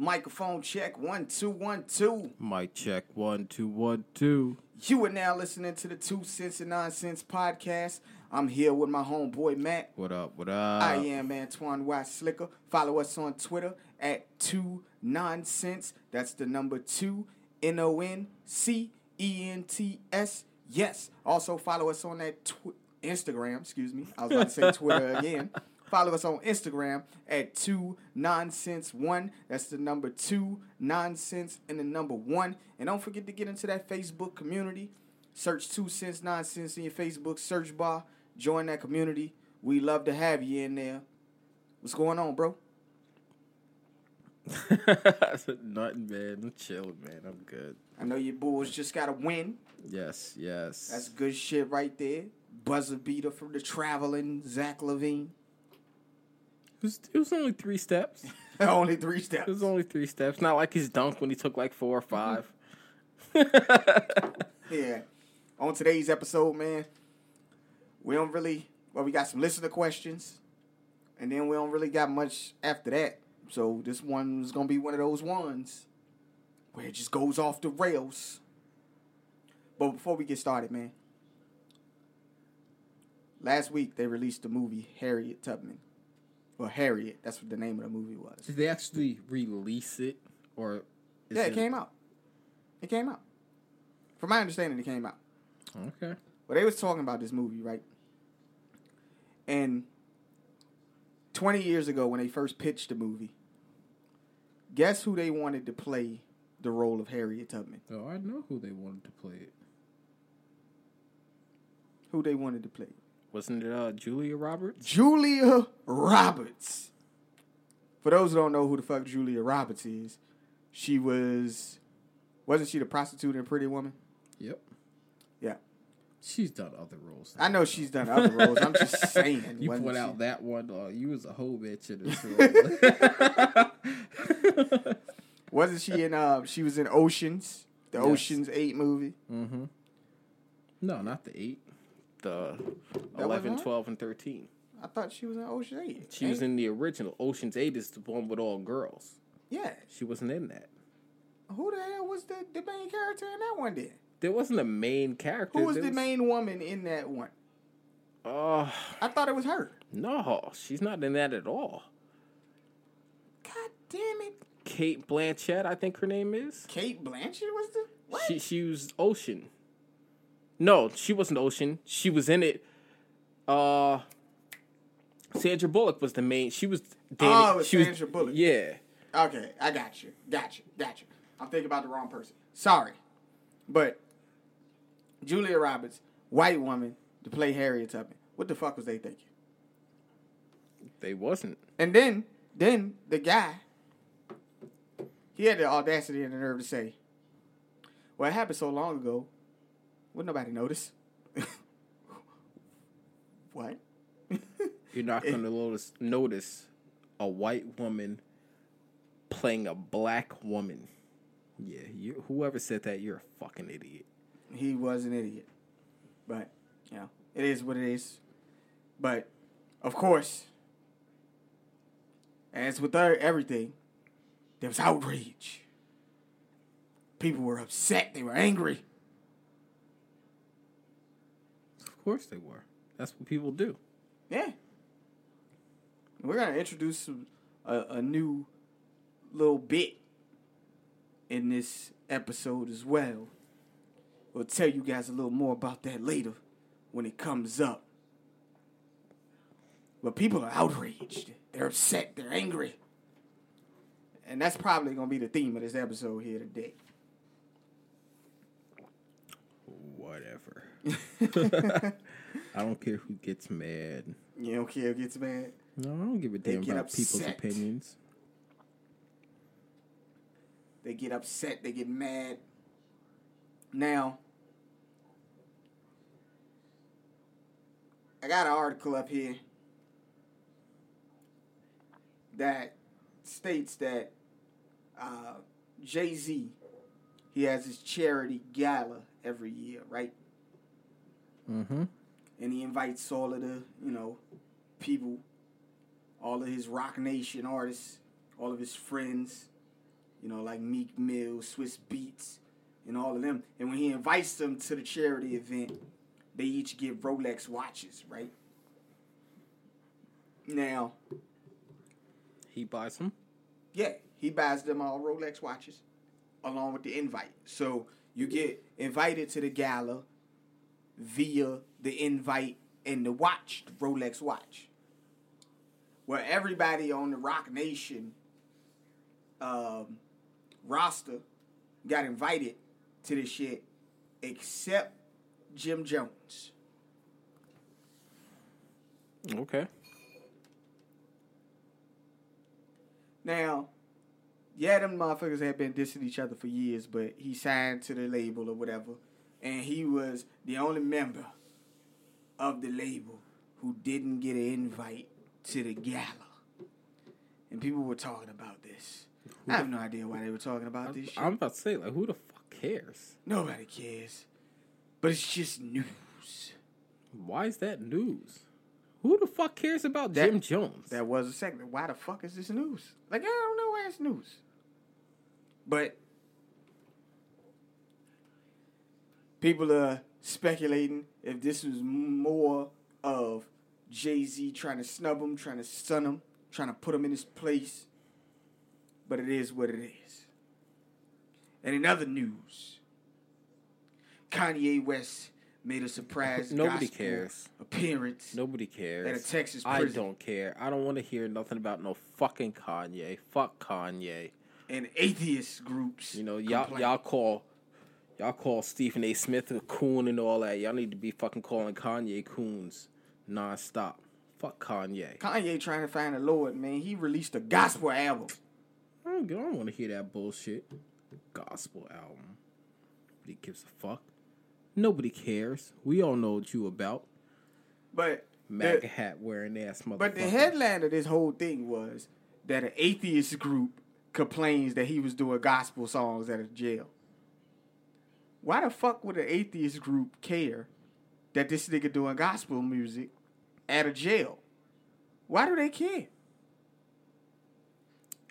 Microphone check one two one two. Mic check one two one two. You are now listening to the Two Cents and Nonsense podcast. I'm here with my homeboy Matt. What up? What up? I am Antoine White Slicker. Follow us on Twitter at Two Nonsense. That's the number two N O N C E N T S. Yes. Also follow us on that tw- Instagram. Excuse me. I was about to say Twitter again. Follow us on Instagram at two nonsense one. That's the number two nonsense and the number one. And don't forget to get into that Facebook community. Search two cents nonsense in your Facebook search bar. Join that community. We love to have you in there. What's going on, bro? Nothing, man. I'm chilling, man. I'm good. I know your Bulls just got a win. Yes, yes. That's good shit right there. Buzzer beater from the traveling Zach LaVine. It was, it was only three steps. Only three steps. It was only three steps. Not like his dunk when he took like four or five. Yeah. On today's episode, man, we don't really well, we got some listener questions, and then we don't really got much after that. So this one is gonna be one of those ones where it just goes off the rails. But before we get started, man, last week they released the movie Harriet Tubman. Well, Harriet, that's what the name of the movie was. Did they actually release it, or? is Yeah, it came out. It came out. From my understanding, it came out. Okay. Well, they was talking about this movie, right? And 20 years ago, when they first pitched the movie, guess who they wanted to play the role of Harriet Tubman? Oh, I know who they wanted to play it. Who they wanted to play? Wasn't it uh, Julia Roberts? Julia Roberts. For those who don't know who the fuck Julia Roberts is, she was, wasn't she the prostitute in Pretty Woman? Yep. Yeah. She's done other roles. I know she's done other roles. I'm just saying. You wasn't point she- out that one. Uh, you was a whole bitch in this role. Wasn't she in? Uh, she was in Oceans, the Yes. Oceans Eight movie. mm-hmm. No, not the eight. The That 11, 12, and 13. I thought she was in Ocean Eight. She was in the original. Ocean's 8 is the one with all girls. Yeah. She wasn't in that. Who the hell was the, the main character in that one? Then There wasn't a main character. who was There the main woman in that one? Oh, I thought it was her. no. She's not in that at all. God damn it! Cate Blanchett, I think her name is. Cate Blanchett was the what? She, she was Ocean. No, she wasn't Ocean. She was in it. Uh, Sandra Bullock was the main. She was. Danny, Oh, it was she Sandra Bullock. Yeah. okay, I got you. Got you. Got you. I'm thinking about the wrong person. Sorry, but Julia Roberts, white woman, to play Harriet Tubman. What the fuck was they thinking? They wasn't. And then, then the guy, he had the audacity and the nerve to say, "Well, it happened so long ago, would nobody notice?" what? You're not going to notice notice a white woman playing a black woman. Yeah, you, whoever said that, you're a fucking idiot. he was an idiot, but you know, it is what it is. But of course, as with everything, there was outrage. People were upset. They were angry. Of course they were. That's what people do. Yeah. We're gonna introduce some, a, a new little bit in this episode as well. We'll tell you guys a little more about that later when it comes up. But people are outraged. They're upset. They're angry. And that's probably gonna be the theme of this episode here today. Whatever. I don't care who gets mad. You don't care who gets mad. No, I don't give a damn about people's opinions. They get upset. They get mad. Now, I got an article up here that states that uh, Jay Z he has his charity gala every year, right? Mm-hmm. and he invites all of the you know people, all of his Roc Nation artists, all of his friends, you know, like Meek Mill, Swizz Beatz, and all of them. And when he invites them to the charity event, they each get Rolex watches, right? Now, He buys them. yeah, he buys them all Rolex watches along with the invite. So you get invited to the gala via the invite and the watch, the Rolex watch. Where everybody on the Roc Nation um, roster got invited to this shit except Jim Jones. Okay. Now, yeah, them motherfuckers had been dissing each other for years, but he signed to the label or whatever, and he was the only member of the label who didn't get an invite to the gala. And people were talking about this. I have no idea why they were talking about this shit. I'm about to say, like, who the fuck cares? Nobody cares. But it's just news. Why is that news? Who the fuck cares about That- Jim Jones? That was a segment. Why the fuck is this news? Like, I don't know why it's news. But people are speculating if this was more of Jay Z trying to snub him, trying to stun him, trying to put him in his place. But it is what it is. And in other news, Kanye West made a surprise Nobody gospel cares. appearance Nobody cares. at a Texas I don't care. I don't want to hear nothing about no fucking Kanye. Fuck Kanye. and atheist groups. You know, y'all complain. y'all call y'all call Stephen A. Smith a coon and all that. Y'all need to be fucking calling Kanye coons nonstop. Fuck Kanye. Kanye trying to find the Lord, man. He released a gospel album. I don't, don't want to hear that bullshit. Gospel album. Nobody gives a fuck. Nobody cares. We all know what you about. But MAGA hat wearing ass motherfucker. but the headline of this whole thing was that an atheist group complains that he was doing gospel songs at a jail. Why the fuck would an atheist group care that this nigga doing gospel music at a jail? Why do they care?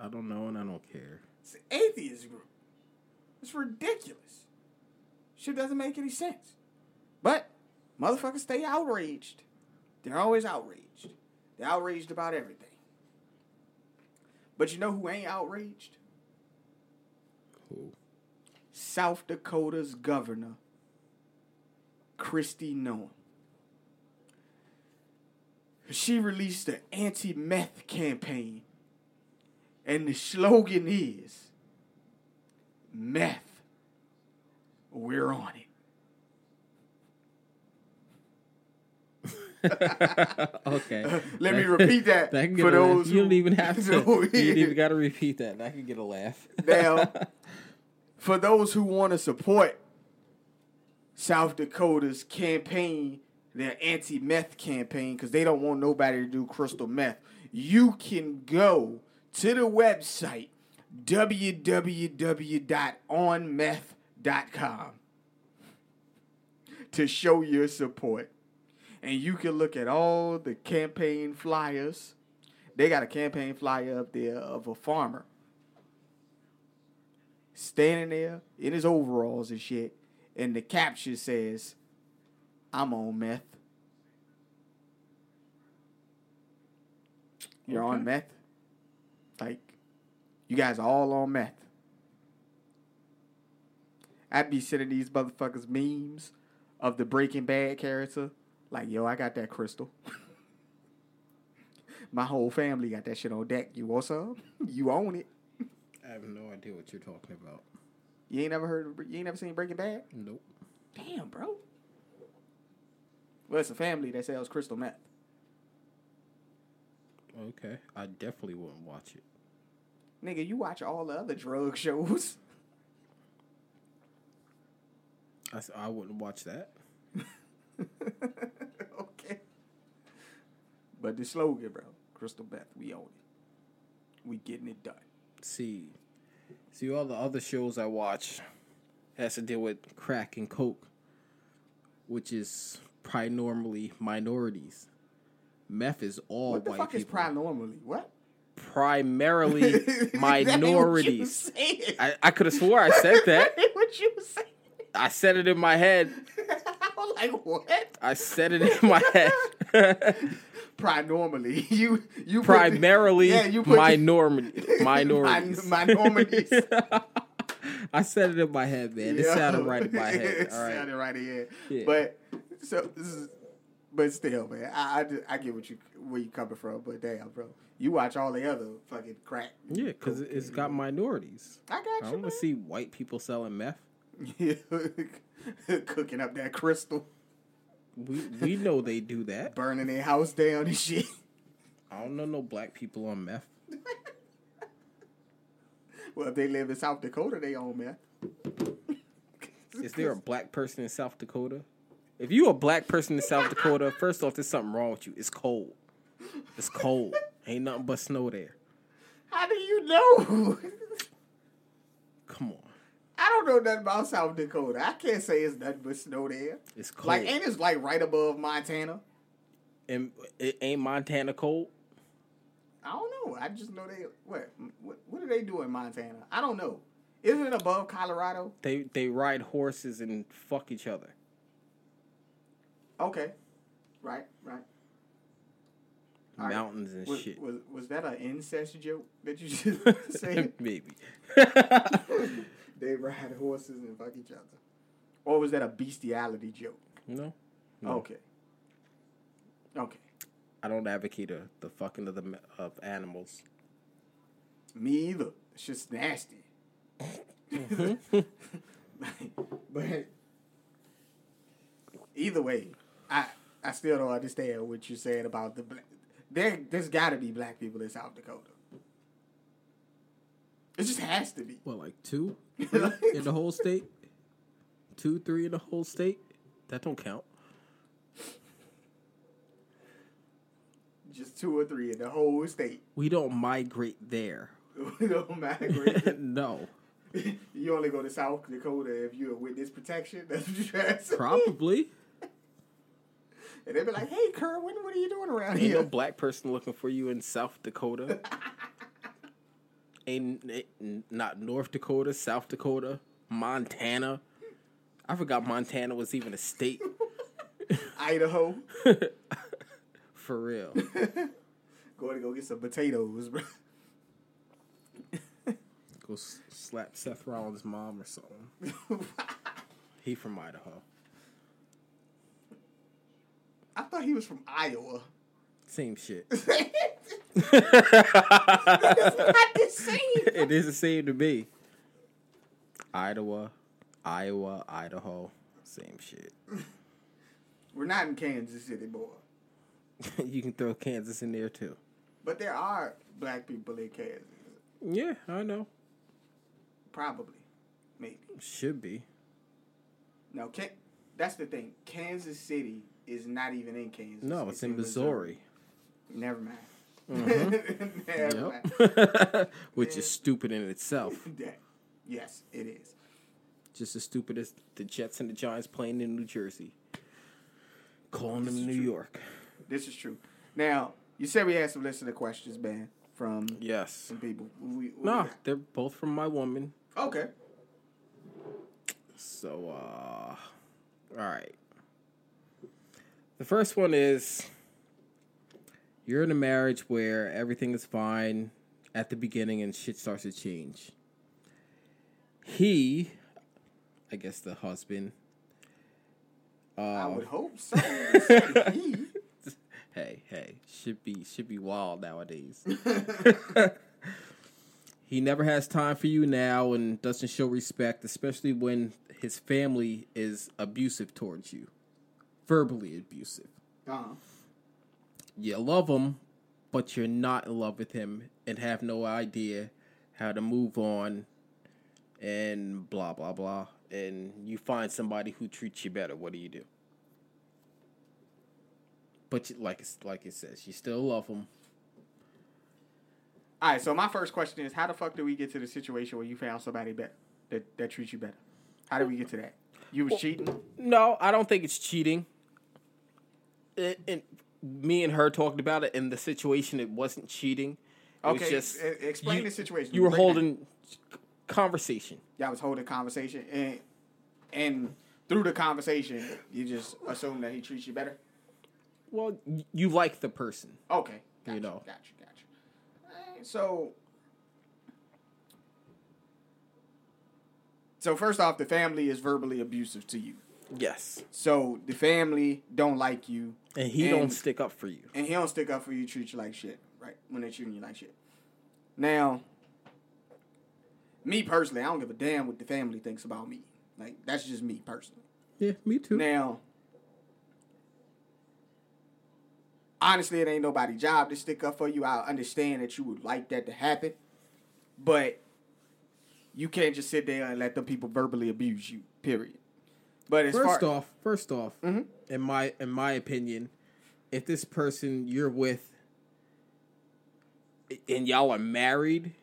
I don't know and I don't care. It's an atheist group. It's ridiculous. Shit doesn't make any sense. But motherfuckers stay outraged. They're always outraged. They're outraged about everything. But you know who ain't outraged? South Dakota's governor, Kristi Noem. She released an anti meth campaign, and the slogan is Meth, we're on it. okay. Uh, let me repeat that, That for those You don't even have to. you even got to repeat that. That can get a laugh. Now, for those who want to support South Dakota's campaign, their anti meth campaign, because they don't want nobody to do crystal meth, you can go to the website www.onmeth.com to show your support. And you can look at all the campaign flyers. They got a campaign flyer up there of a farmer standing there in his overalls and shit, and the caption says, "I'm on meth." You're on meth. Like, you guys are all on meth. I'd be sending these motherfuckers memes of the Breaking Bad character. Like, yo, I got that crystal. My whole family got that shit on deck. You want some? You own it. I have no idea what you're talking about. You ain't never heard of, you ain't never seen Breaking Bad? Nope. Damn, bro. Well, it's a family that sells crystal meth. Okay. I definitely wouldn't watch it. Nigga, you watch all the other drug shows. I I wouldn't watch that. okay. But the slogan, bro, crystal meth, we own it. We getting it done. See, see all the other shows I watch has to deal with crack and coke, which is probably normally minorities. Meth is all what the white fuck is people. What? primarily what you minorities. I, I could have swore I said that. What you said. I said it in my head. I was like, what? I said it in my head. Primarily, you you primarily yeah, you put minority minorities. Min- minorities. I said it in my head, man. It Yeah. sounded right in my head. it All right. sounded right in head. Yeah. But so is, but still, man, I, I, just- I get what you where you coming from. But damn, bro, you watch all the other fucking crack. Yeah, because it's got minorities. I got I you. don't want to see white people selling meth. Yeah. Cooking up that crystal, We we know they do that. burning their house down and shit. I don't know no black people on meth. Well, if they live in South Dakota, they own meth. Is there a black person in South Dakota? If you a black person in South Dakota, first off, there's something wrong with you. It's cold. It's cold. Ain't nothing but snow there. How do you know? Come on. I don't know nothing about South Dakota. I can't say it's nothing but snow there. It's cold. Like, ain't it like right above Montana? and it ain't Montana cold. I don't know. I just know they what what, what do they do in Montana? I don't know. Isn't it above Colorado? They they ride horses and fuck each other. Okay, right, right. All right. Mountains and Was, shit. was was that an incest joke that you just said? Maybe. they ride horses and fuck each other, or was that a bestiality joke? no. No. Okay. Okay. I don't advocate a, the fucking of the of animals. Me either. It's just nasty. Mm-hmm. but either way, I I still don't understand what you're saying about the black. There, there's got to be black people in South Dakota. It just has to be. What, like two in the whole state? Two, three in the whole state? That don't count. Just two or three in the whole state. We don't migrate there. We don't migrate. no, you only go to South Dakota if you're a witness protection. That's what you're trying to say. probably. And they'd be like, "Hey, Kerwin, what are you doing around Ain't here?" no black person looking for you in South Dakota. Not North Dakota, South Dakota, Montana. I forgot Montana was even a state. Idaho. For real. Going to go get some potatoes, bro. Go s- slap Seth Rollins' mom or something. He from Idaho. I thought he was from Iowa. Same shit. It's not the same. it is the same to me. Iowa, Iowa, Idaho, same shit. We're not in Kansas City, boy. you can throw Kansas in there too. But there are black people in Kansas. Yeah, I know. Probably. Maybe. Should be. No, Can- that's the thing. Kansas City is not even in Kansas. No, it's, in Missouri. Never mind. Mhm. Never mind. Yep. Which is stupid in itself. Yes, it is. Just as stupid as the Jets and the Giants playing in New Jersey. Calling them This is New true. York. This is true. Now, you said we had some listener questions, man, from Yes. some people. We, we No, they're both from my woman. Okay. So, uh, all right. The first one is you're in a marriage where everything is fine at the beginning and shit starts to change. He, I guess the husband, I uh, would hope so. You said he. hey, hey, should be should be wild nowadays. he never has time for you now and doesn't show respect, especially when his family is abusive towards you, verbally abusive. Uh-huh. You love him, but you're not in love with him and have no idea how to move on and blah blah blah and you find somebody who treats you better what do you do but you, like it's like it says you still love him All right, so my first question is, how the fuck do we get to the situation where you found somebody better that that treats you better? How did we get to that? You was cheating. no i don't think it's cheating it, and me and her talked about it in the situation it wasn't cheating was Okay, just- e- explain you- the situation. You were it holding conversation. Y'all was holding conversation, and and through the conversation, you just assume that he treats you better. Well, you like the person. Okay, You gotcha, know. gotcha, gotcha. Alright, so, so first off, the family is verbally abusive to you. Yes. So the family don't like you, And he And- don't stick up for you. and he don't stick up for you, treat you like shit, right? When they treating you like shit. Now, me personally, I don't give a damn what the family thinks about me. Like that's just me personally. Yeah, me too. Now, honestly, it ain't nobody's job to stick up for you. I understand that you would like that to happen, but you can't just sit there and let them people verbally abuse you. Period. But First far off, first off, Mhm. in my in my opinion, if this person you're with and y'all are married,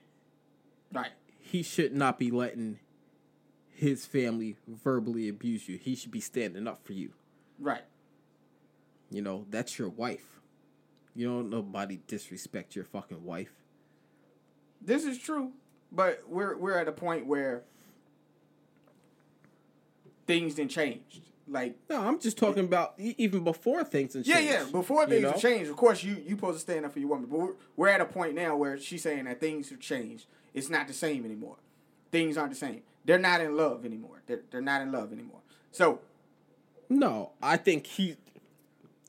right, he should not be letting his family verbally abuse you. He should be standing up for you. right, You know, that's your wife. You don't nobody disrespect your fucking wife. this is true. But we're we're at a point where things didn't change. Like No, I'm just talking about even before things and changed. Yeah, yeah. Before you things know? have changed, of course, you you supposed to stand up for your woman. But we're, we're at a point now where she's saying that things have changed. It's not the same anymore. Things aren't the same. They're not in love anymore. They're they're not in love anymore. So No, I think he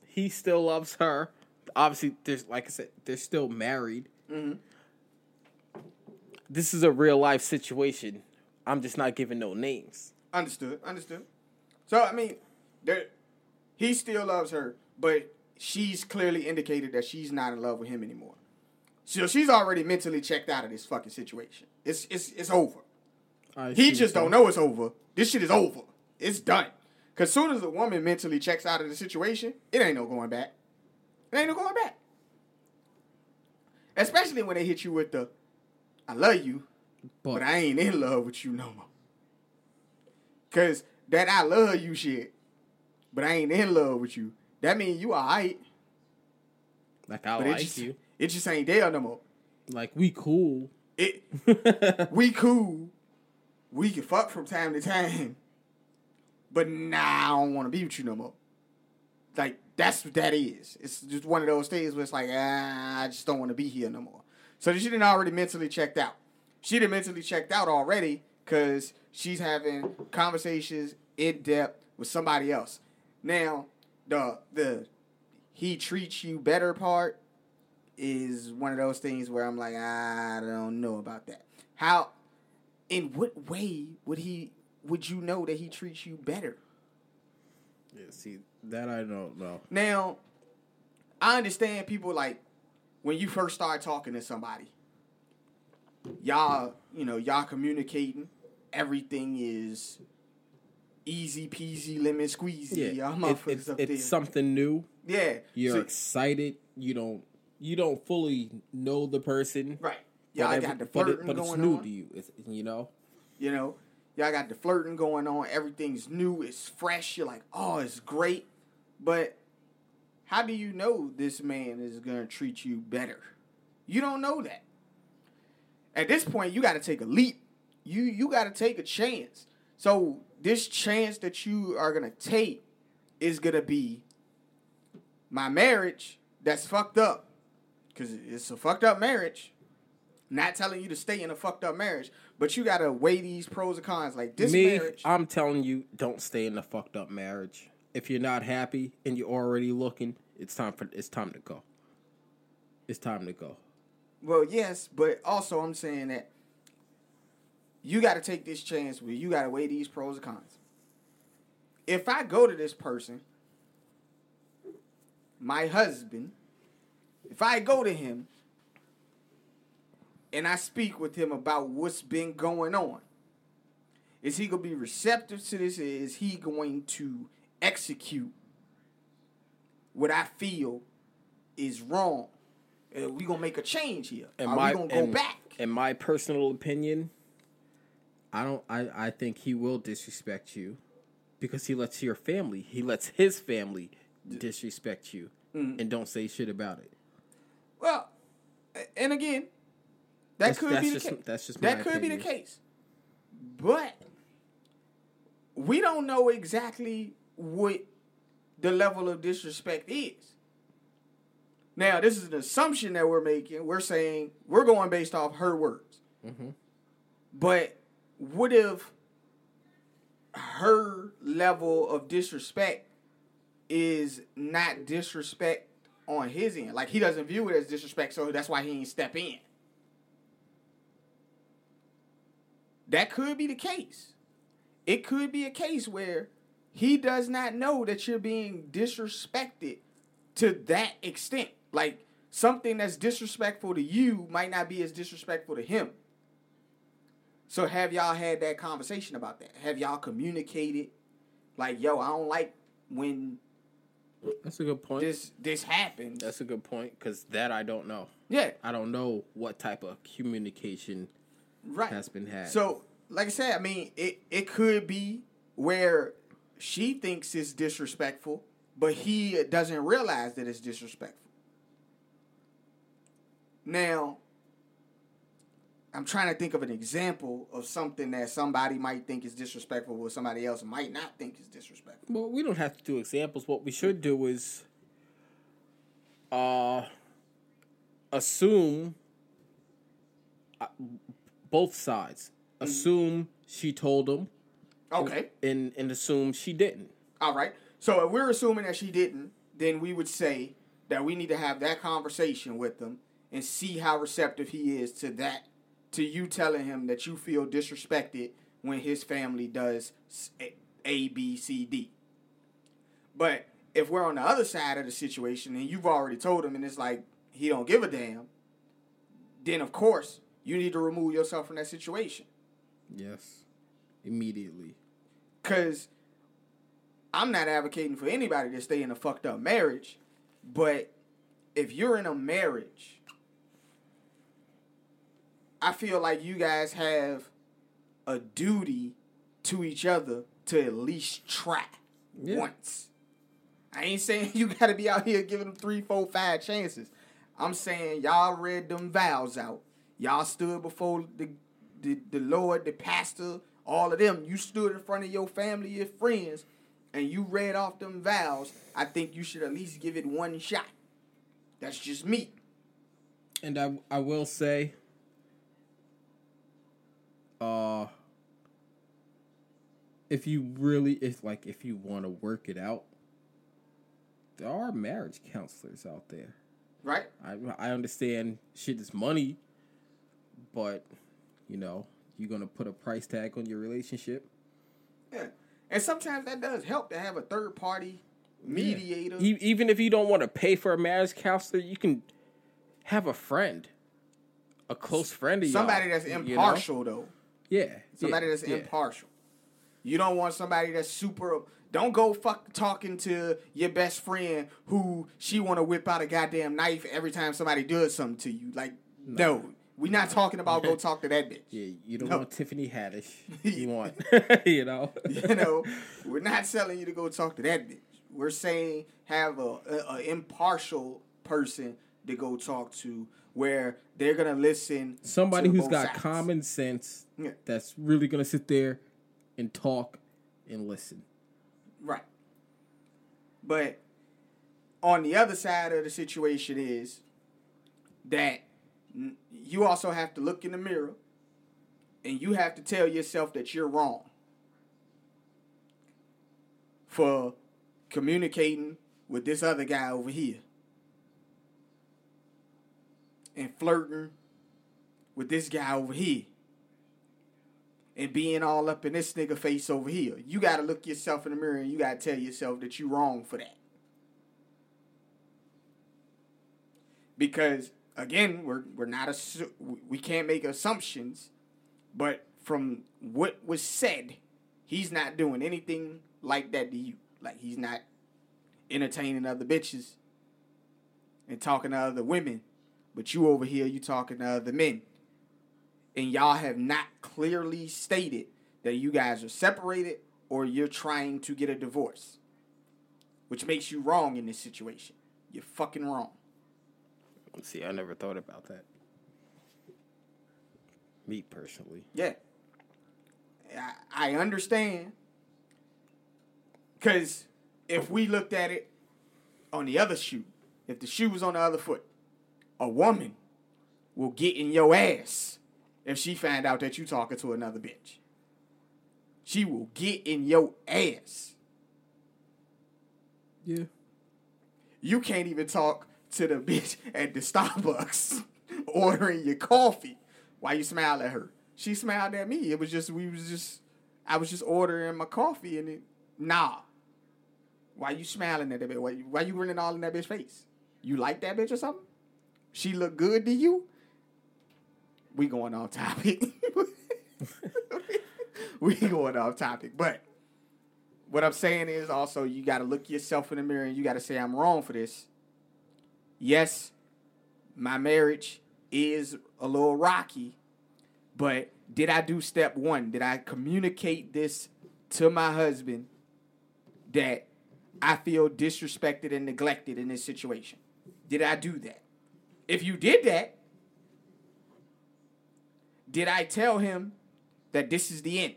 he still loves her. Obviously, there's like I said, they're still married. Mhm. This is a real life situation. I'm just not giving no names. Understood, understood. So I mean, there, he still loves her, but she's clearly indicated that she's not in love with him anymore. So she's already mentally checked out of this fucking situation. It's it's it's over. I He just don't know it's over. This shit is over. It's done. Cause soon as a woman mentally checks out of the situation, it ain't no going back. It ain't no going back. Especially when they hit you with the I love you, But, but I ain't in love with you no more. Cause that I love you shit, but I ain't in love with you. That mean you alright, like I but like just you. it just ain't there no more. Like we cool. It we cool. We can fuck from time to time. But nah, I don't want to be with you no more. Like, that's what that is. It's just one of those things where it's like, ah, I just don't want to be here no more. So she didn't already mentally checked out. She done mentally checked out already because she's having conversations in depth with somebody else. Now, the the he treats you better part is one of those things where I'm like, I don't know about that. How, in what way would he, would you know that he treats you better? Yeah, see that I don't know. Now, I understand people like when you first start talking to somebody, y'all, you know, y'all communicating, everything is easy peasy lemon squeezy. Yeah, y'all it- motherfuckers it's, there. something new. yeah, You're So- excited. You don't you don't fully know the person. right. but Y'all every- got the but, flirting it, but it's new on. to you. It's, you know. You know, y'all got the flirting going on. Everything's new. It's fresh. You're like, oh, it's great. But how do you know this man is gonna treat you better? You don't know that. At this point, you got to take a leap. You you got to take a chance. So this chance that you are gonna take is gonna be my marriage that's fucked up because it's a fucked up marriage. Not telling you to stay in a fucked up marriage, but you gotta weigh these pros and cons. Like this Me, marriage, I'm telling you, don't stay in a fucked up marriage. If you're not happy and you're already looking, it's time for it's time to go. It's time to go. well, yes, but also I'm saying that you gotta take this chance where you gotta weigh these pros and cons. If I go to this person, my husband, if I go to him and I speak with him about what's been going on, is he gonna be receptive to this? Is he going to execute what I feel is wrong? Are we gonna make a change here? In Are we gonna go in- back? In my personal opinion, I don't. I I think he will disrespect you because he lets your family. He lets his family disrespect you Mm. and don't say shit about it. Well, and again, That That's- could that's be the just- case. that's just that could be the case. But we don't know exactly what the level of disrespect is. Now, this is an assumption that we're making. We're saying we're going based off her words. Mm-hmm. But what if her level of disrespect is not disrespect on his end? Like he doesn't view it as disrespect, so that's why he ain't step in. That could be the case. It could be a case where he does not know that you're being disrespected to that extent. Like something that's disrespectful to you might not be as disrespectful to him. So have y'all had that conversation about that? Have y'all communicated like, yo, I don't like when That's a good point. this this happens. That's a good point because that I don't know. yeah, I don't know what type of communication right. has been had. So, like I said, I mean, it it could be where she thinks it's disrespectful, but he doesn't realize that it's disrespectful. Now, I'm trying to think of an example of something that somebody might think is disrespectful, but somebody else might not think is disrespectful. Well, we don't have to do examples. What we should do is uh assume uh, both sides. Assume she told him Okay. and and assume she didn't. All right. So if we're assuming that she didn't, then we would say that we need to have that conversation with them and see how receptive he is to that, to you telling him that you feel disrespected when his family does A, B, C, D. But if we're on the other side of the situation and you've already told him and it's like he don't give a damn, then of course you need to remove yourself from that situation. Yes. Immediately. Cause I'm not advocating for anybody to stay in a fucked up marriage, but if you're in a marriage, I feel like you guys have a duty to each other to at least try Yeah. once. I ain't saying you gotta be out here giving them three, four, five chances. I'm saying y'all read them vows out. Y'all stood before the, the the Lord, the pastor, all of them. You stood in front of your family, your friends, and you read off them vows. I think you should at least give it one shot. That's just me. And I I will say uh if you really if like if you want to work it out there are marriage counselors out there. Right? I I understand shit is money, but you know, you're going to put a price tag on your relationship. Yeah. And sometimes that does help to have a third party mediator. E- even if you don't want to pay for a marriage counselor, you can have a friend, a close friend of Somebody y'all, that's you know? impartial though. Yeah, Somebody yeah, that's yeah. impartial. You don't want somebody that's super. Don't go fuck talking to your best friend who she want to whip out a goddamn knife every time somebody does something to you. Like, no, we're not talking about go talk to that bitch. Yeah, you don't No. want Tiffany Haddish. You want, you know. You know, we're not telling you to go talk to that bitch. We're saying have a, a, a impartial person to go talk to where they're gonna listen. Somebody who's got sides. common sense Yeah. that's really gonna sit there and talk and listen. Right. But on the other side of the situation is that you also have to look in the mirror and you have to tell yourself that you're wrong for communicating with this other guy over here and flirting with this guy over here and being all up in this nigga face over here. You gotta look yourself in the mirror and you gotta tell yourself that you wrong for that. Because again, we're we're not assu- we can't make assumptions, but from what was said, he's not doing anything like that to you. Like he's not entertaining other bitches and talking to other women, but you over here you talking to other men and y'all have not clearly stated that you guys are separated or you're trying to get a divorce, which makes you wrong in this situation. You're fucking wrong. See, I never thought about that. Me personally. Yeah. I, I understand. Because if we looked at it on the other shoe, if the shoe was on the other foot, a woman will get in your ass if she find out that you talking to another bitch. She will get in your ass. Yeah. You can't even talk to the bitch at the Starbucks ordering your coffee while you smile at her. She smiled at me. It was just we was just I was just ordering my coffee and it nah. Why you smiling at that bitch? Why you, why you grinning all in that bitch face? You like that bitch or something? She look good to you? We going off topic. we going off topic. But what I'm saying is also you got to look yourself in the mirror and you got to say I'm wrong for this. Yes, my marriage is a little rocky, but did I do step 1? Did I communicate this to my husband that I feel disrespected and neglected in this situation? Did I do that? If you did that, did I tell him that this is the end?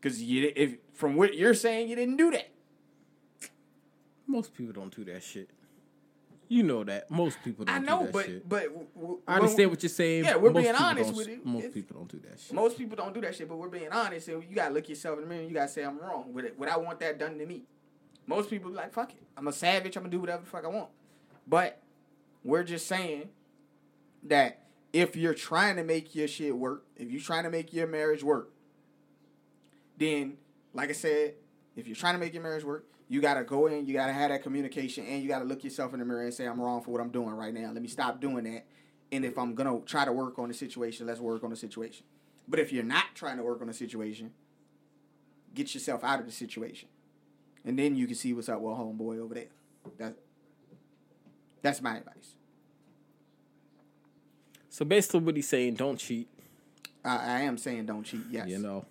Because you, if from what you're saying, you didn't do that. Most people don't do that shit. You know that. Most people don't I know, do that but shit. but w- w- I understand what you're saying. Yeah, we're Most being honest with it. Most It's- people don't do that shit. Most people don't do that shit, but we're being honest, and you gotta look yourself in the mirror. and You gotta say I'm wrong. Would it, would I want that done to me? Most people be like, "Fuck it, I'm a savage. I'm gonna do whatever the fuck I want." But we're just saying that if you're trying to make your shit work, if you're trying to make your marriage work, then, like I said, if you're trying to make your marriage work, you gotta go in, you gotta have that communication, and you gotta look yourself in the mirror and say, "I'm wrong for what I'm doing right now. Let me stop doing that." And if I'm gonna try to work on the situation, let's work on the situation. But if you're not trying to work on the situation, get yourself out of the situation, and then you can see what's up with homeboy over there. That's my advice. So basically, what he's saying, don't cheat. I, I am saying don't cheat, yes, You know,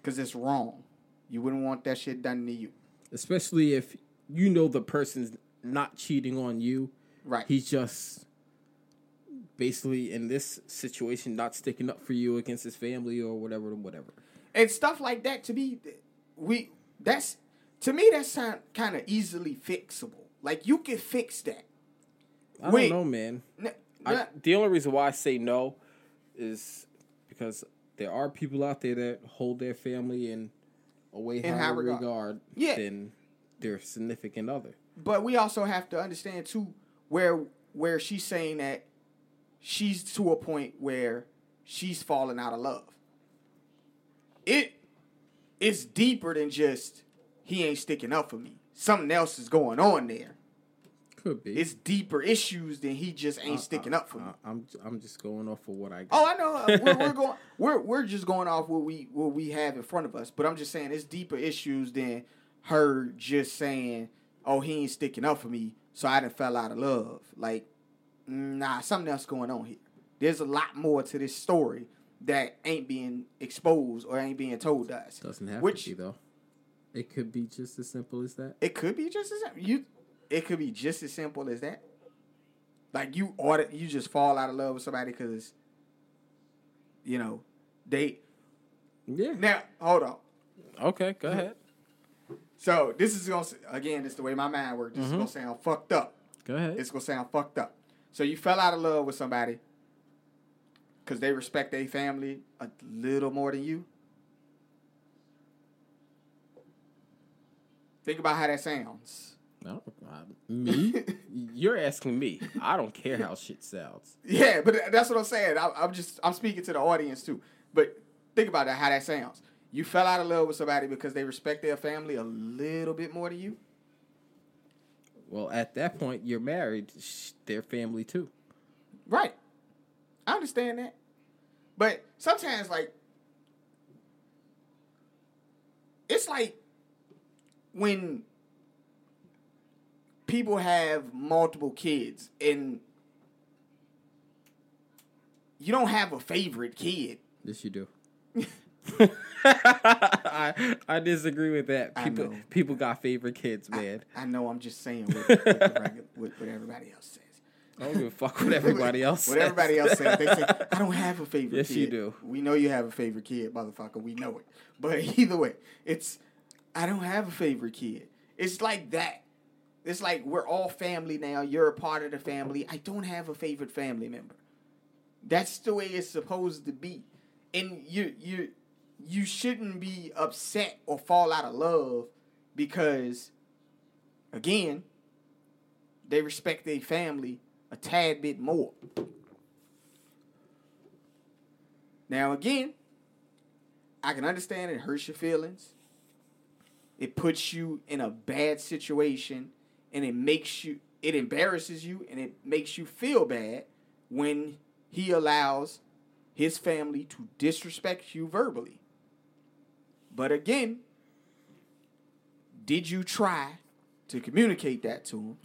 because it's wrong. You wouldn't want that shit done to you, especially if you know the person's not cheating on you. right? He's just basically in this situation not sticking up for you against his family or whatever, whatever. and stuff like that to me we that's to me that's kind of easily fixable like you can fix that I Wait. don't know, man. N- I, the only reason why I say no is because there are people out there that hold their family in a way In high higher regard. regard, Yeah. than their significant other. but we also have to understand too where where she's saying that she's to a point where she's falling out of love it it's deeper than just he ain't sticking up for me something else is going on there Could be. it's deeper issues than he just ain't Uh, sticking uh, up for me uh, I'm I'm just going off of what I. Got. Oh, I know. We're, we're going. We're we're just going off what we what we have in front of us. But I'm just saying it's deeper issues than her just saying, "Oh, he ain't sticking up for me," so I done fell out of love. Like, nah, something else going on here. There's a lot more to this story that ain't being exposed or ain't being told to us. Doesn't have Which to be though. It could be just as simple as that. it could be just as you. It could be just as simple as that. Like you order, you just fall out of love with somebody because, you know, they Yeah. Now, hold on. Okay. Go ahead. So this is gonna again, this is the way my mind works. This is mm-hmm. gonna sound fucked up. Go ahead. It's gonna sound fucked up. So you fell out of love with somebody because they respect their family a little more than you. Think about how that sounds. No, uh, me? You're asking me. I don't care how shit sounds. Yeah, but that's what I'm saying. I, I'm just I'm speaking to the audience too. But think about that, how that sounds. You fell out of love with somebody because they respect their family a little bit more than you. Well, at that point, you're married. Their family too. Right. I understand that. But sometimes like it's like when people have multiple kids and you don't have a favorite kid. Yes, you do. I, I disagree with that. I People people got favorite kids, man. I know I'm just saying what, what, the what everybody else says. I don't give a fuck what everybody else What everybody else says. They say, I don't have a favorite Yes, kid. you do. We know you have a favorite kid, motherfucker. We know it. But either way, it's I don't have a favorite kid. It's like that. It's like we're all family now. You're a part of the family. I don't have a favorite family member. That's the way it's supposed to be. And you you you shouldn't be upset or fall out of love because again, they respect their family a tad bit more. Now, again, I can understand it hurts your feelings. It puts you in a bad situation and it makes you, it embarrasses you and it makes you feel bad when he allows his family to disrespect you verbally. But again, did you try to communicate that to him?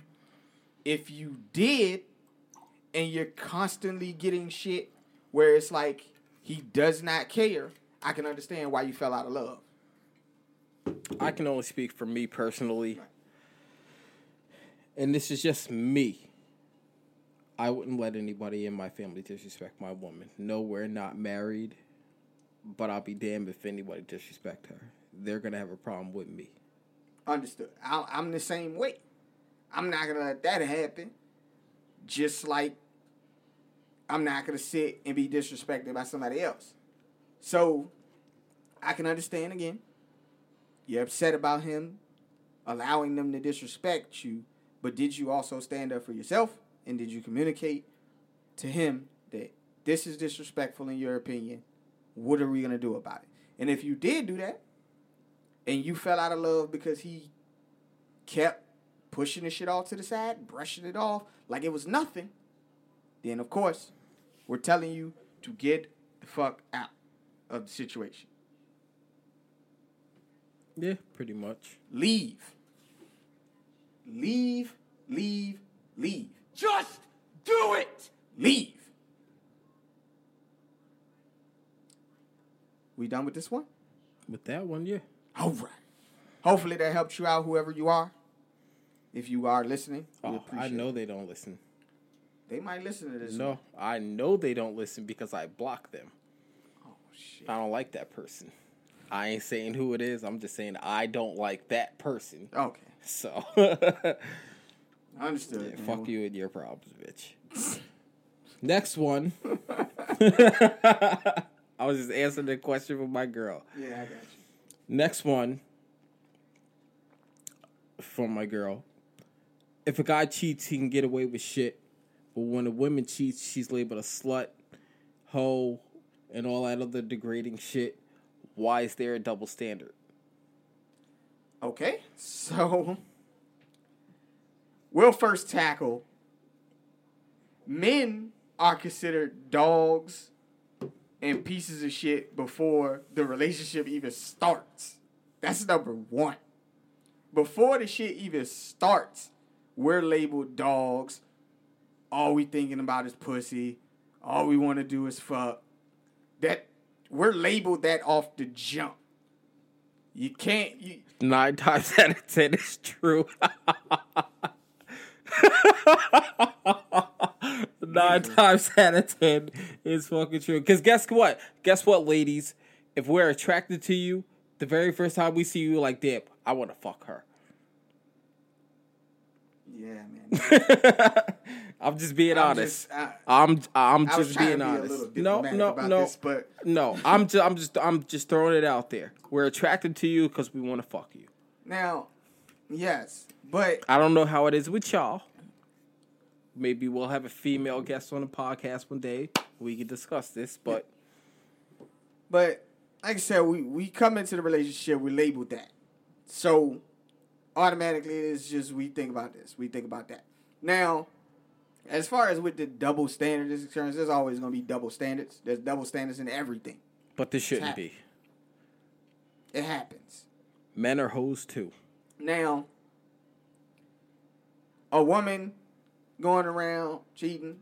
If you did, and you're constantly getting shit where it's like he does not care, I can understand why you fell out of love. I can only speak for me personally. And this is just me. I wouldn't let anybody in my family disrespect my woman. No, we're not married, but I'll be damned if anybody disrespect her. They're gonna have a problem with me. Understood. I, I'm the same way. I'm not gonna let that happen. Just like I'm not gonna sit and be disrespected by somebody else. So I can understand again. You're upset about him allowing them to disrespect you, but did you also stand up for yourself and did you communicate to him that this is disrespectful in your opinion? What are we gonna do about it? And if you did do that, and you fell out of love because he kept pushing the shit off to the side, brushing it off like it was nothing, then of course, we're telling you to get the fuck out of the situation. Yeah, pretty much. Leave. Leave, leave, leave. Just do it! Leave. We done with this one? With that one, yeah. All right. Hopefully that helps you out, whoever you are. If you are listening, Oh, I know it. they don't listen. They might listen to this. No, I know they don't listen because I block them. Oh, shit. I don't like that person. I ain't saying who it is. I'm just saying I don't like that person. Okay. So, Understood. Yeah, fuck you and your problems, bitch. Next one. I was just answering the question with my girl. Yeah, I got you. Next one from my girl. If a guy cheats, he can get away with shit. But when a woman cheats, she's labeled a slut, hoe, and all that other degrading shit. Why is there a double standard? Okay, so we'll first tackle men are considered dogs and pieces of shit before the relationship even starts. That's number one. Before the shit even starts, we're labeled dogs. All we thinking about is pussy. All we want to do is fuck. That we're labeled that off the jump. You can't. You, Nine times out of ten, it's true. Nine times out of ten, it's fucking true. Because guess what? Guess what, ladies? If we're attracted to you, the very first time we see you, like, damn, I want to fuck her. yeah, man. I'm just being I'm honest. just- I- I'm I'm I was just being be honest. no, no, no, this, but no. I'm just I'm just I'm just throwing it out there. We're attracted to you because we want to fuck you. now, yes, but I don't know how it is with y'all. Maybe we'll have a female guest on the podcast one day. We can discuss this, but but like I said, we we come into the relationship, we labeled that, so automatically it's just we think about this, we think about that. Now, as far as with the double standards is concerned, there's always going to be double standards. There's double standards in everything. but this shouldn't be. It happens. Men are hoes too. Now, a woman going around cheating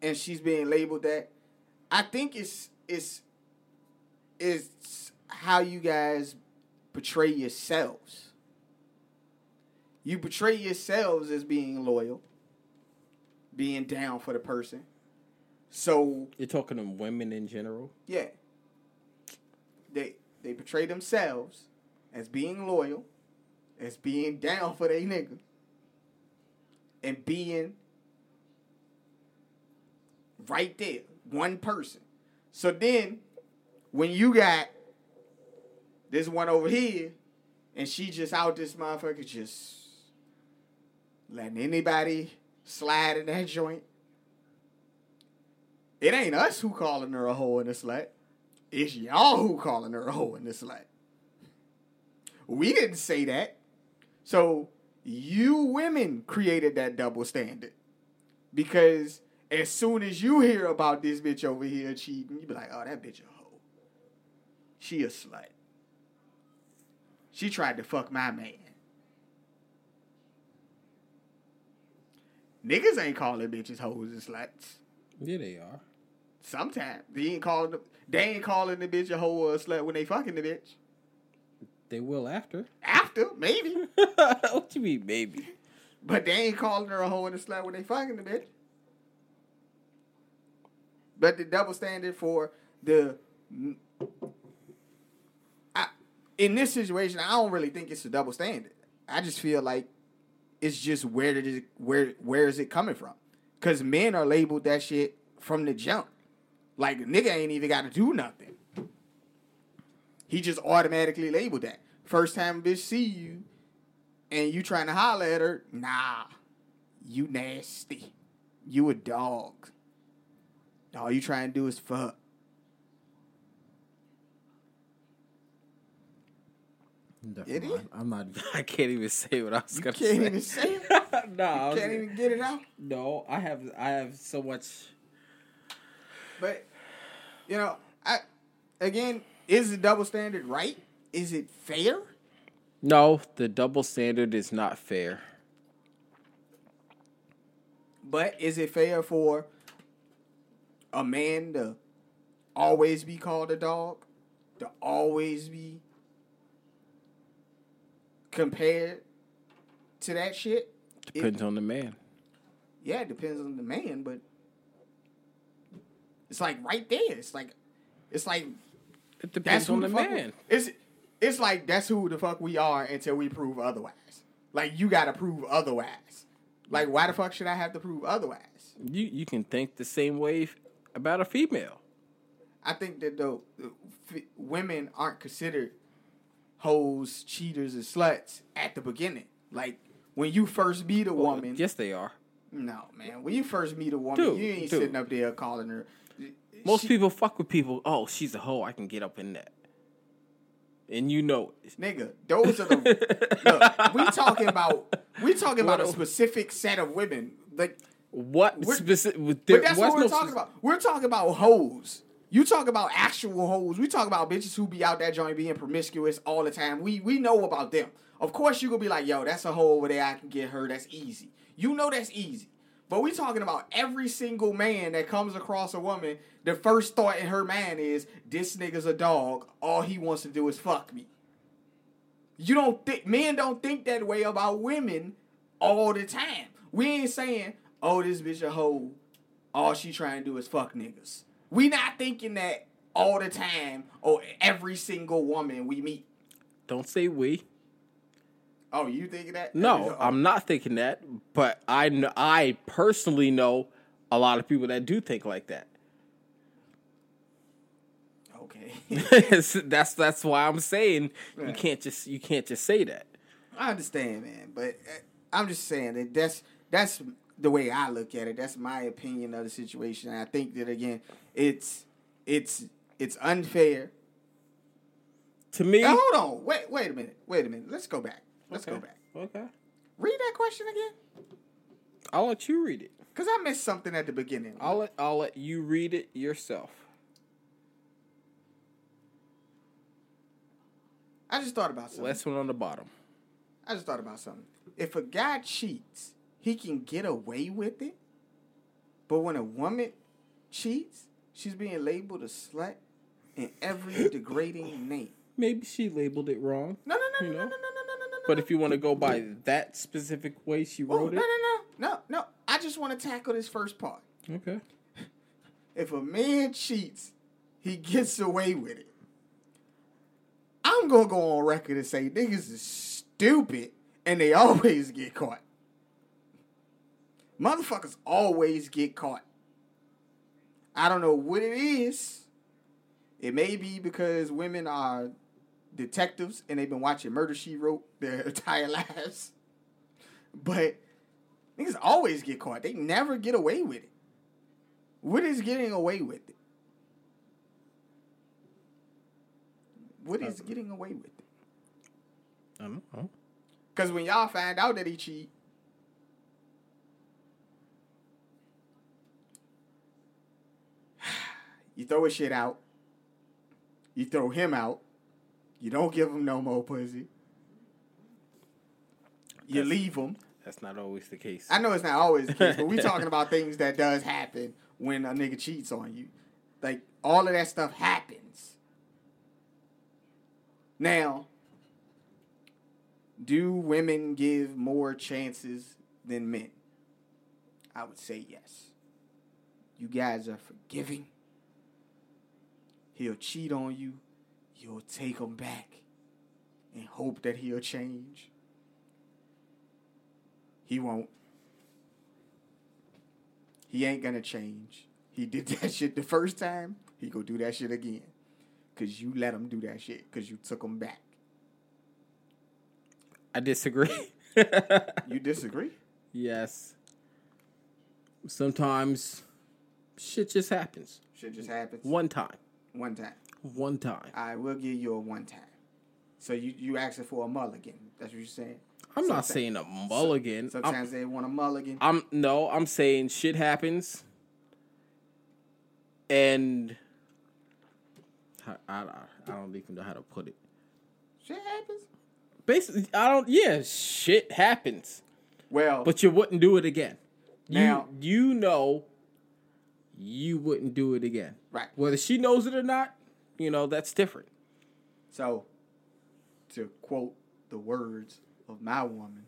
and she's being labeled that, I think it's it's it's how you guys portray yourselves. You portray yourselves as being loyal, being down for the person. So You're talking to women in general. yeah, they they portray themselves as being loyal, as being down for their nigga, and being right there, one person. So then, when you got this one over here, and she just out this motherfucker just letting anybody slide in that joint. It ain't us who calling her a hoe and a slut. It's y'all who calling her a hoe and a slut. We didn't say that. So you women created that double standard. Because as soon as you hear about this bitch over here cheating, you be like, oh, that bitch a hoe. She a slut. She tried to fuck my man. Niggas ain't calling bitches hoes and sluts. Yeah, they are. Sometimes they ain't calling the, they ain't calling the bitch a hoe or a slut when they fucking the bitch. They will after. After maybe, what you mean, maybe? but they ain't calling her a hoe and a slut when they fucking the bitch. But the double standard for the, I, in this situation, I don't really think it's a double standard. I just feel like it's just where did it where where is it coming from? Because men are labeled that shit from the jump. Like nigga ain't even got to do nothing. He just automatically labeled that. First time bitch see you, and you trying to holler at her, nah, you nasty, you a dog. All you trying to do is fuck. Is. I'm not. I can't even say what I was You gonna can't say. even say it. no, I Can't even get it out. no. I have. I have so much. But you know, I again, is the double standard right? Is it fair? No, the double standard is not fair. But is it fair for a man to always be called a dog? To always be compared to that shit? It- Depends on the man. yeah, it depends on the man, but it's like right there. It's like it's like It depends on the we- man. It's it's like that's who the fuck we are until we prove otherwise. Like you gotta prove otherwise. Like why the fuck should I have to prove otherwise? You you can think the same way about a female. I think that the, the f- women aren't considered hoes, cheaters, and sluts at the beginning. Like when you first meet a woman, Yes, they are. no man. When you first meet a woman, Dude, you ain't dude. sitting up there calling her. Most she- people fuck with people. Oh, she's a hoe. I can get up in that. And you know it. Nigga, those are the look. We talking about we talking about a specific set of women. Like, What specific? but that's what we're talking about. We're talking about hoes. You talk about actual hoes. We talk about bitches who be out that joint being promiscuous all the time. We we know about them. Of course, you gonna be like, yo, that's a hoe over there. I can get her. That's easy. You know that's easy. But we talking about every single man that comes across a woman. The first thought in her mind is, this nigga's a dog. All he wants to do is fuck me. You don't think men don't think that way about women all the time. We ain't saying, oh, this bitch a hoe. All she trying to do is fuck niggas. We not thinking that all the time or every single woman we meet. Don't say we. Oh, you thinking that? No, I'm not thinking that. But I kn- I personally know a lot of people that do think like that. Okay. that's that's why I'm saying you can't just you can't just say that. I understand, man, but uh, I'm just saying that that's that's the way I look at it. That's my opinion of the situation. And I think that again, it's it's it's unfair. To me, Now, hold on, wait wait a minute, wait a minute. Let's go back. Let's go back. Okay, Read that question again, I'll let you read it. cause I missed something at the beginning. I'll let I'll let you read it yourself. I just thought about something. Last one on the bottom. I just thought about something. If a guy cheats, he can get away with it. But when a woman cheats, she's being labeled a slut in every degrading name. Maybe she labeled it wrong. No, no, no, no, no, no, no, no, no, no, But if you want to go by that specific way she wrote it, no, no, no, no, no. I just want to tackle this first part. okay. If a man cheats, he gets away with it. I'm gonna go on record and say niggas is stupid and they always get caught. Motherfuckers always get caught. I don't know what it is. It may be because women are detectives and they've been watching Murder She Wrote their entire lives. But niggas always get caught. They never get away with it. What is getting away with it? What is uh, getting away with it? I don't know. Because when y'all find out that he cheat, you throw his shit out. You throw him out. You don't give him no more pussy. You That's- leave him. That's not always the case. I know it's not always the case, but we're talking about things that does happen when a nigga cheats on you. Like all of that stuff happens. Now, do women give more chances than men? I would say yes. You guys are forgiving. He'll cheat on you. You'll take him back and hope that he'll change. He won't. He ain't gonna change. He did that shit the first time. He go do that shit again. Cause you let him do that shit. Cause you took him back. I disagree. You disagree? yes. Sometimes shit just happens. Shit just happens. One time. One time. One time. I will give you a one time. So you you asking for a mulligan? That's what you're saying. I'm not saying a mulligan. I'm, Sometimes they want a mulligan. I'm no, I'm saying shit happens. And I, I, I don't even know how to put it. shit happens. Basically, I don't. Yeah, shit happens, Well, but you wouldn't do it again. You Now- you know, you wouldn't do it again. right. Whether she knows it or not, you know that's different. So, to quote the words of my woman,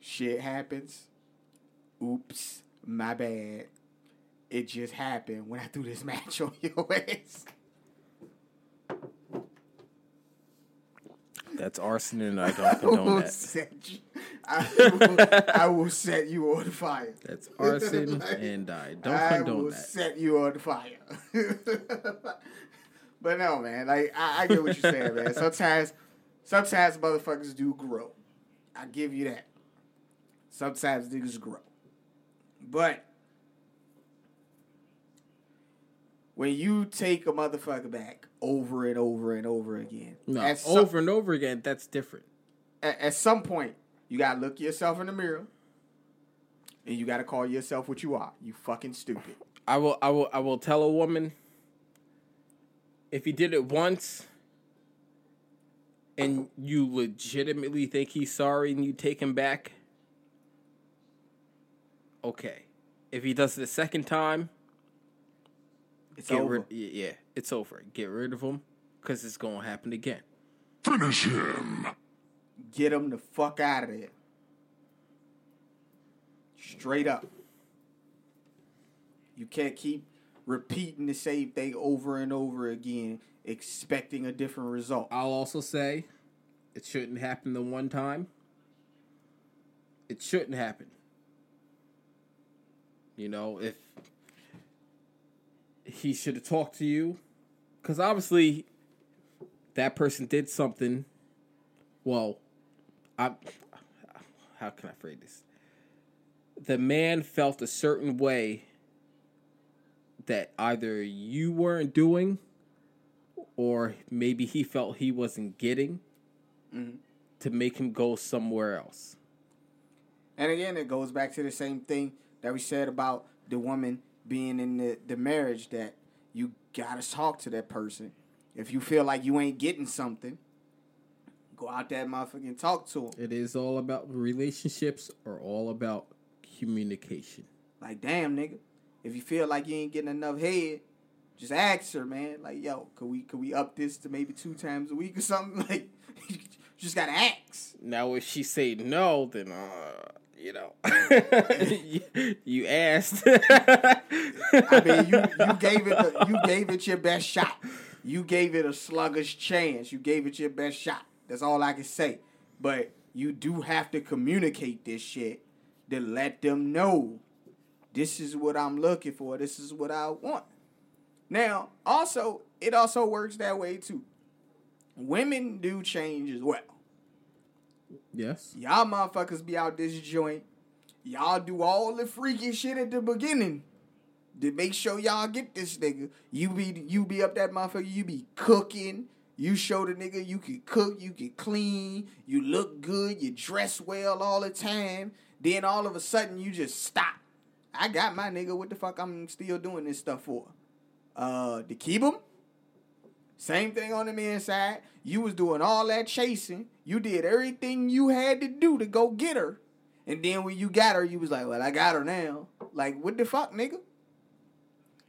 shit happens. Oops, my bad. It just happened when I threw this match on your ass. That's arson, and I don't I condone will that. set you. I will, I will set you on fire. That's arson, Like, and I don't condone that. I condone will that. set you on fire. but no, man. Like I, I get what you're saying, man. Sometimes, sometimes motherfuckers do grow. I give you that. Sometimes niggas grow, but when you take a motherfucker back over and over and over again, No, some- over and over again. That's different. at, at some point, you gotta look yourself in the mirror, and you gotta call yourself what you are. You fucking stupid. I will I will I will tell a woman if he did it once and you legitimately think he's sorry and you take him back, okay. If he does it a second time, It's get over. rid yeah, yeah, it's over. Get rid of him cuz it's going to happen again. Finish him. Get him the fuck out of there. Straight up. You can't keep repeating the same thing over and over again, expecting a different result. I'll also say it shouldn't happen the one time. It shouldn't happen. You know, if he should have talked to you, because obviously that person did something. Well, I how can I phrase this? The man felt a certain way that either you weren't doing or maybe he felt he wasn't getting mm-hmm. to make him go somewhere else. And again, it goes back to the same thing that we said about the woman being in the, the marriage that you gotta talk to that person. If you feel like you ain't getting something, go out that motherfucker and talk to him. It is all about relationships are all about communication. Like, damn, nigga. If you feel like you ain't getting enough head, just ask her, man. Like, yo, could we could we up this to maybe two times a week or something? Like, You just gotta ask. Now, if she say no, then uh, you know, you, you asked. I mean, you you gave it the, you gave it your best shot. You gave it a sluggish chance. You gave it your best shot. That's all I can say. But you do have to communicate this shit to let them know this is what I'm looking for. This is what I want. Now, also, it also works that way too. Women do change as well. Yes. Y'all motherfuckers be out this joint. Y'all do all the freaky shit at the beginning to make sure y'all get this nigga. You be you be up that motherfucker. You be cooking. You show the nigga you can cook. You can clean. You look good. You dress well all the time. Then all of a sudden you just stop. I got my nigga. What the fuck I'm still doing this stuff for? Uh, to keep him. Same thing on the men's side. You was doing all that chasing. You did everything you had to do to go get her. And then when you got her, you was like, well, I got her now. Like, what the fuck, nigga?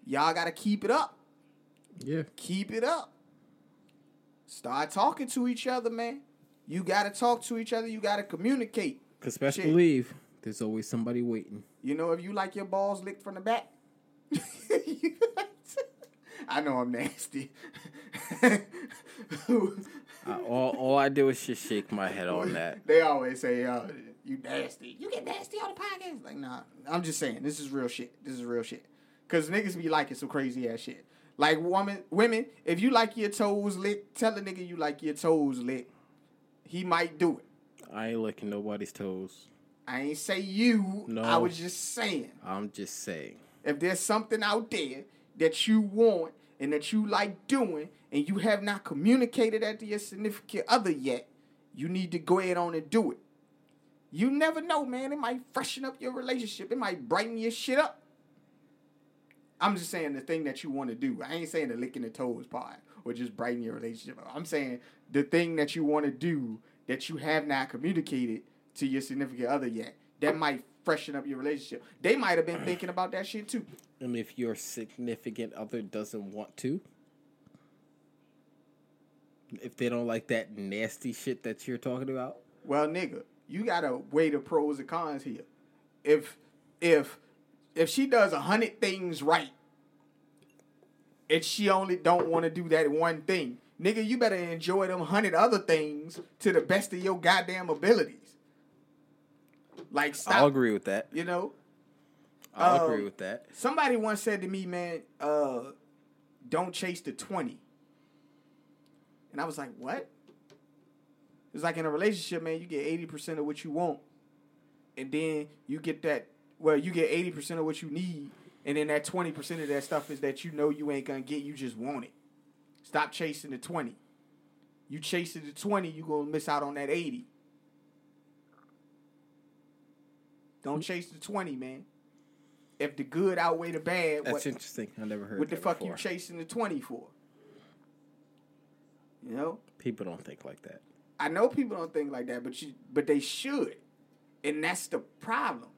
Y'all gotta keep it up. Yeah. Keep it up. Start talking to each other, man. You gotta talk to each other. You gotta communicate. Cause Shit. believe there's always somebody waiting. You know, if you like your balls licked from the back. I know I'm nasty. Uh, all, all I do is just shake my head on that. They always say, uh, you nasty. You get nasty on the podcast. Like, nah, I'm just saying, this is real shit. This is real shit. Cause niggas be liking some crazy ass shit. Like woman, women, if you like your toes licked, tell a nigga you like your toes licked. He might do it. I ain't licking nobody's toes. I ain't say you. No. I was just saying. I'm just saying. If there's something out there that you want and that you like doing and you have not communicated that to your significant other yet, you need to go ahead on and do it. You never know, man. It might freshen up your relationship. It might brighten your shit up. I'm just saying the thing that you want to do. I ain't saying the licking the toes part or just brighten your relationship. up. I'm saying the thing that you want to do that you have not communicated to your significant other yet. That might freshen up your relationship. They might have been thinking about that shit too. And if your significant other doesn't want to, if they don't like that nasty shit that you're talking about, Well, nigga, you gotta weigh the pros and cons here. If if if she does a hundred things right, and she only don't want to do that one thing, nigga, you better enjoy them hundred other things to the best of your goddamn abilities. Like stop, I'll agree with that. you know. I'll Um, agree with that. Somebody once said to me, man, uh, don't chase the 20. And I was like, what? It's like in a relationship, man, you get 80% of what you want. And then you get that, well, you get 80% of what you need. And then that 20% of that stuff is that you know you ain't going to get, you just want it. Stop chasing the 20. You chasing the 20, you going to miss out on that 80. Don't chase the 20, man. If the good outweigh the bad, That's what, interesting. I never heard. what the fuck before. you chasing the 20 for? You know? People don't think like that. I know people don't think like that, but you but they should. And that's the problem.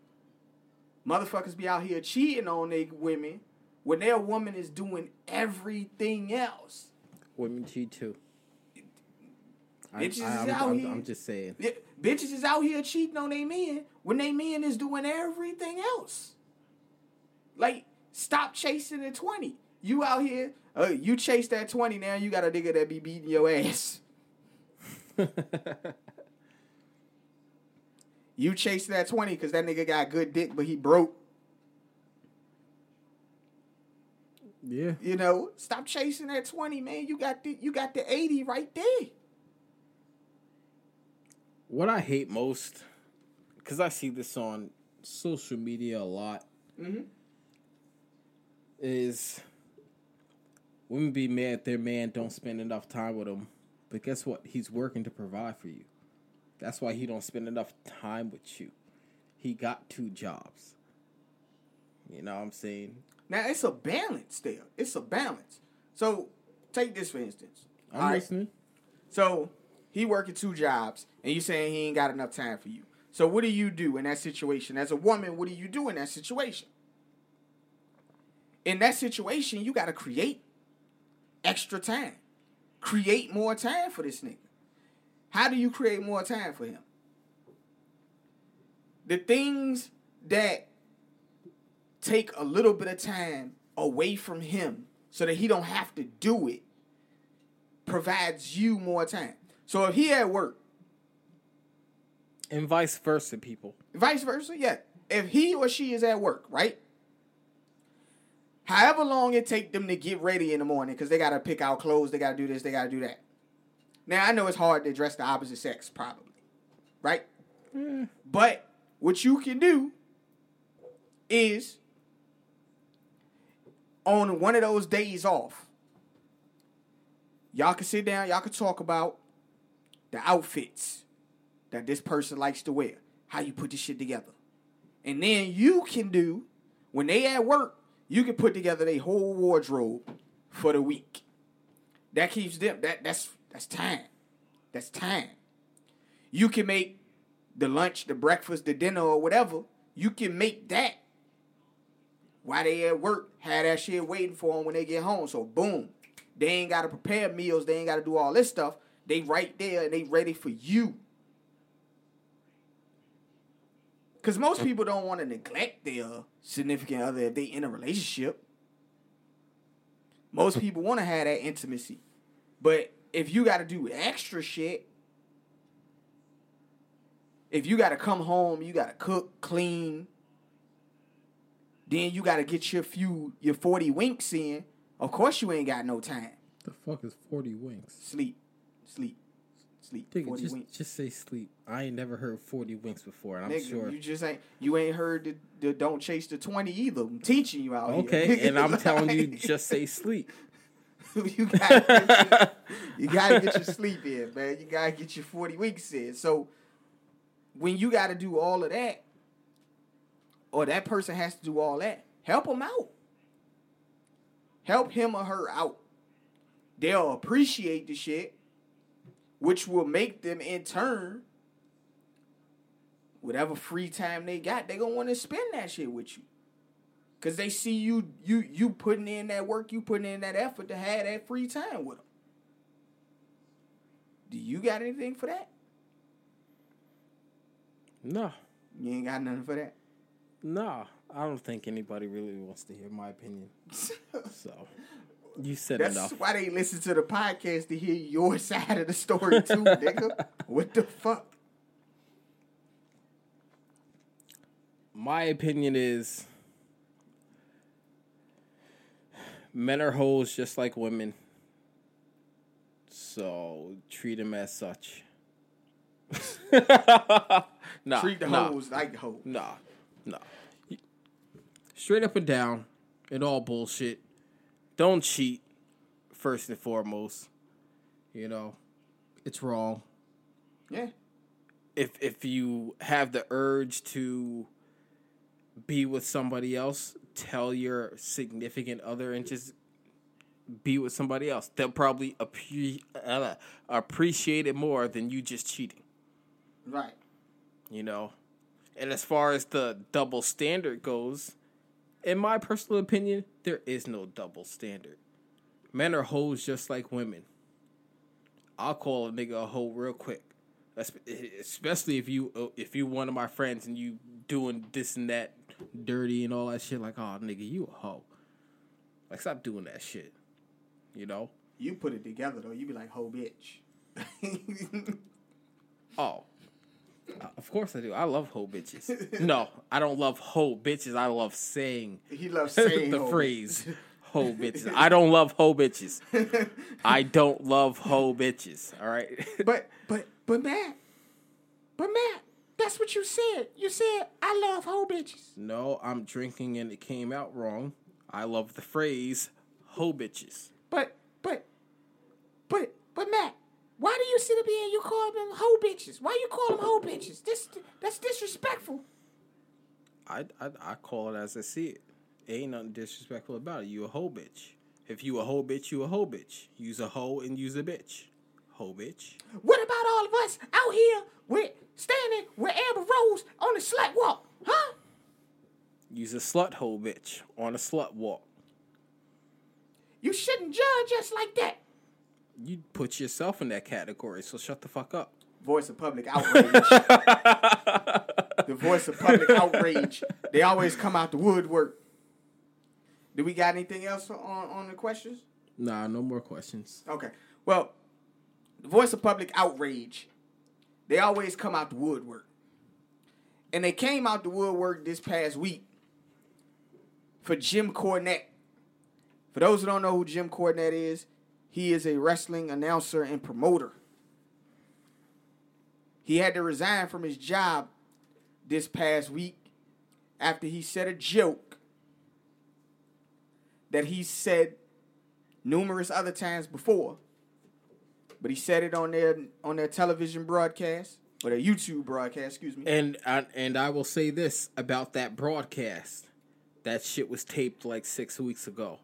Motherfuckers be out here cheating on their women when their woman is doing everything else. Women cheat too. I, Bitches is I, am out I'm, here. I'm just saying. Yeah, Bitches is out here cheating on their men when they men is doing everything else. Like, stop chasing the 20. You out here, uh, you chase that 20 now, you got a nigga that be beating your ass. You chase that 20 because that nigga got good dick, but he broke. yeah. You know, stop chasing that 20, man. You got the you got the 80 right there. What I hate most, because I see this on social media a lot, Mm-hmm. is women be mad their man don't spend enough time with them. But guess what? He's working to provide for you. That's why he don't spend enough time with you. He got two jobs. You know what I'm saying? Now it's a balance there. It's a balance. So take this for instance. I'm All right? listening. So he working two jobs, and you saying he ain't got enough time for you. So what do you do in that situation? As a woman, what do you do in that situation? In that situation, you got to create extra time, create more time for this nigga. How do you create more time for him? The things that take a little bit of time away from him so that he don't have to do it provides you more time. So if he at work, And vice versa, people. vice versa, yeah. If he or she is at work, right? However long it take them to get ready in the morning, because they gotta pick out clothes, they gotta do this, they gotta do that. Now I know it's hard to dress the opposite sex, probably, right? Mm. But what you can do is on one of those days off, y'all can sit down, y'all can talk about the outfits that this person likes to wear, how you put this shit together. And then you can do, when they at work, you can put together their whole wardrobe for the week. That keeps them that that's that's time. That's time. You can make the lunch, the breakfast, the dinner, or whatever. You can make that while they at work, have that shit waiting for them when they get home. So boom, they ain't gotta prepare meals. They ain't gotta do all this stuff. They right there and they ready for you. Cause most people don't want to neglect their significant other if they in a relationship. Most people want to have that intimacy. But if you got to do extra shit, if you got to come home, you got to cook, clean, then you got to get your few your 40 winks in. Of course you ain't got no time. The fuck is 40 winks? Sleep. Sleep. Sleep. Nigga, 40 just, winks. just say sleep. I ain't never heard 40 winks before, and I'm Nigga, sure. you just ain't you ain't heard the, the don't chase the 20 either. I'm teaching you out here. Okay, and I'm telling you, just say sleep. you gotta get your, you gotta get your sleep in, man. You gotta get your forty weeks in. So when you gotta do all of that, or that person has to do all that, help them out. Help him or her out. They'll appreciate the shit, which will make them in turn, whatever free time they got, they gonna want to spend that shit with you. Cause they see you you you putting in that work, you putting in that effort to have that free time with them. Do you got anything for that? No, You ain't got nothing for that. no. I don't think anybody really wants to hear my opinion. So, you said That's enough. why they listen to the podcast to hear your side of the story too, nigga. What the fuck? My opinion is men are hoes just like women. So treat them as such. nah, Treat the nah, hoes like hoes. Nah, nah. Straight up and down, and all bullshit. Don't cheat, first and foremost. You know, it's wrong. Yeah. if if you have the urge to be with somebody else, tell your significant other and just be with somebody else. They'll probably appre- uh, appreciate it more than you just cheating. Right. You know, and as far as the double standard goes, in my personal opinion, there is no double standard. Men are hoes just like women. I'll call a nigga a hoe real quick, especially if you uh, if you one of my friends and you doing this and that dirty and all that shit. Like, oh nigga, you a hoe. Like, stop doing that shit. You know. You put it together though, you be like hoe bitch. Oh. Uh, Of course I do. I love hoe bitches. no, I don't love hoe bitches. I love saying he loves saying the hoe phrase hoe bitches. I don't love hoe bitches. I don't love hoe bitches. All right. But but but Matt, but Matt, that's what you said. You said I love hoe bitches. no, I'm drinking and it came out wrong. I love the phrase hoe bitches. But but but but Matt, why do you sit up here and you call them hoe bitches? Why you call them hoe bitches? This that's disrespectful. I, I I call it as I see it. Ain't nothing disrespectful about it. You a hoe bitch. If you a hoe bitch, you a hoe bitch. Use a hoe and use a bitch. Hoe bitch. What about all of us out here with standing with Amber Rose on the slut walk? Huh? Use a slut hoe bitch on a slut walk. You shouldn't judge us like that. You put yourself in that category, so shut the fuck up. voice of public outrage. the voice of public outrage. They always come out the woodwork. Do we got anything else on, on the questions? Nah, no more questions. Okay. Well, the voice of public outrage. They always come out the woodwork. And they came out the woodwork this past week for Jim Cornette. For those who don't know who Jim Cornette is, he is a wrestling announcer and promoter. He had to resign from his job this past week after he said a joke that he said numerous other times before. But he said it on their on their television broadcast or their YouTube broadcast, excuse me. And I, and I will say this about that broadcast. That shit was taped like six weeks ago.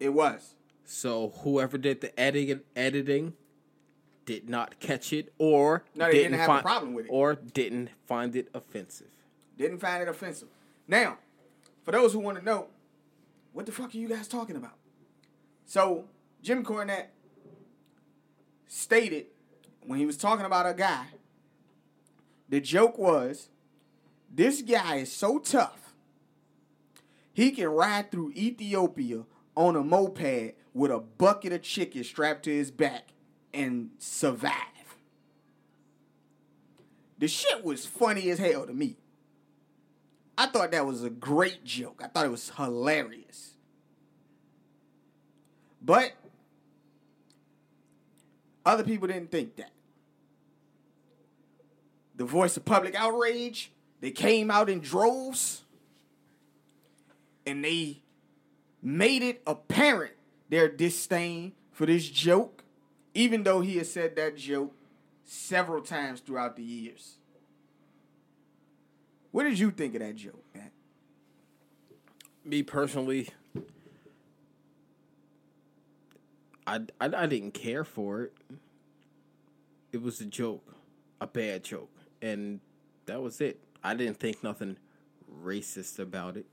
It was. So whoever did the editing editing did not catch it or No, they didn't have a problem with it. or didn't find it offensive. Didn't find it offensive. Now, for those who want to know, what the fuck are you guys talking about? So, Jim Cornette stated when he was talking about a guy, the joke was, this guy is so tough, he can ride through Ethiopia on a moped with a bucket of chicken strapped to his back and survive. The shit was funny as hell to me. I thought that was a great joke. I thought it was hilarious. But other people didn't think that. The voice of public outrage, they came out in droves and they made it apparent their disdain for this joke, even though he has said that joke several times throughout the years. What did you think of that joke, man? Me personally, I, I I didn't care for it. It was a joke, a bad joke, and that was it. I didn't think nothing racist about it.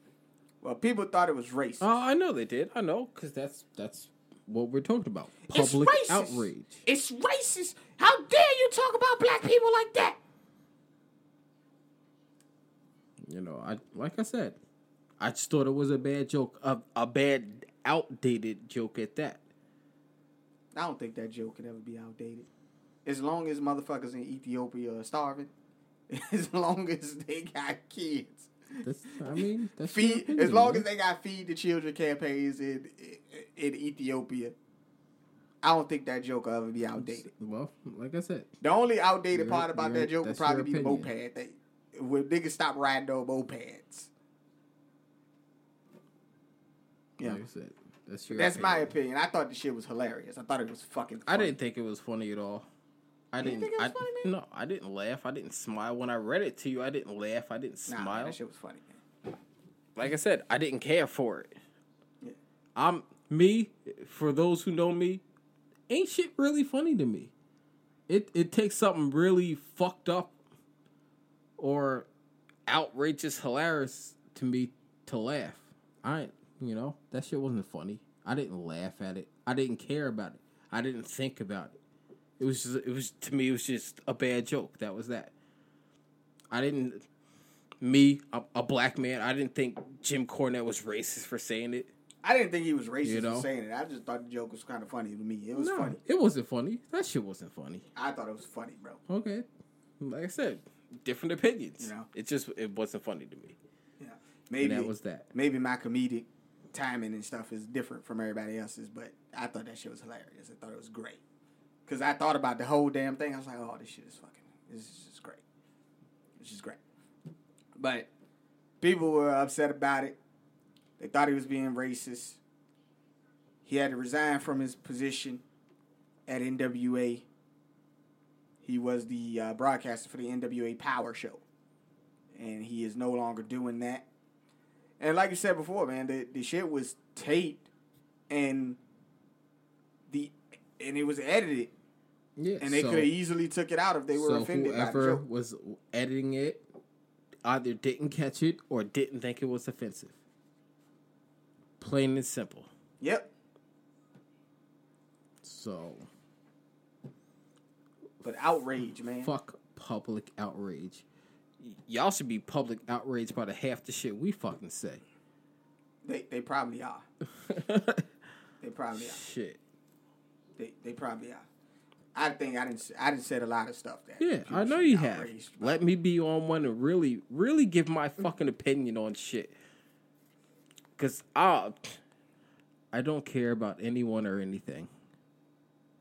Well, people thought it was racist. Oh, I know they did. I know because that's that's what we're talking about. Public racist. outrage. It's racist. How dare you talk about black people like that? You know, I like I said, I just thought it was a bad joke, a a bad outdated joke at that. I don't think that joke could ever be outdated. As long as motherfuckers in Ethiopia are starving, as long as they got kids, That's, I mean, that's feed opinion, as long man. as they got feed the children campaigns in in Ethiopia. I don't think that joke will ever be outdated. Well, like I said, The only outdated Your- part about your- that joke would probably be the opinion. moped thing. When niggas stop riding those mopeds. Yeah. like I said, that's your. That's my opinion. opinion. I thought the shit was hilarious. I thought it was fucking. I didn't think it was funny at all. I didn't. didn't think it was I, funny? No, I didn't laugh. I didn't smile when I read it to you. I didn't laugh. I didn't smile. Nah, man, that shit was funny. Man. like I said, I didn't care for it. Yeah. I'm me. For those who know me, ain't shit really funny to me. It it takes something really fucked up or outrageous, hilarious to me to laugh. I you know that shit wasn't funny. I didn't laugh at it. I didn't care about it. I didn't think about it. It was just, it was to me it was just a bad joke. That was that. I didn't me a, a black man. I didn't think Jim Cornette was racist for saying it. I didn't think he was racist You know? for saying it. I just thought the joke was kind of funny to me. It was no, funny. it wasn't funny. That shit wasn't funny. I thought it was funny, bro. Okay, like I said, different opinions. You know? it just it wasn't funny to me. Yeah. Maybe that was that. Maybe my comedic timing and stuff is different from everybody else's, but I thought that shit was hilarious. I thought it was great. Cause I thought about the whole damn thing. I was like, oh, this shit is fucking. This is just great. This is great. But people were upset about it. They thought he was being racist. He had to resign from his position at NWA. He was the uh, broadcaster for the NWA Power Show, and he is no longer doing that. And like you said before, man, the, the shit was taped, and the and it was edited, Yeah, and they so, could have easily took it out if they were so offended whoever was editing it either didn't catch it or didn't think it was offensive. Plain and simple. Yep. So, But outrage, man. Fuck public outrage. Y- y'all should be public outraged by the half the shit we fucking say. They they probably are. they probably are. Shit. They they probably are. I think I didn't. I didn't said a lot of stuff that. Yeah, I know you have. Let me be on one and really, really give my fucking opinion on shit. Cause I, I don't care about anyone or anything.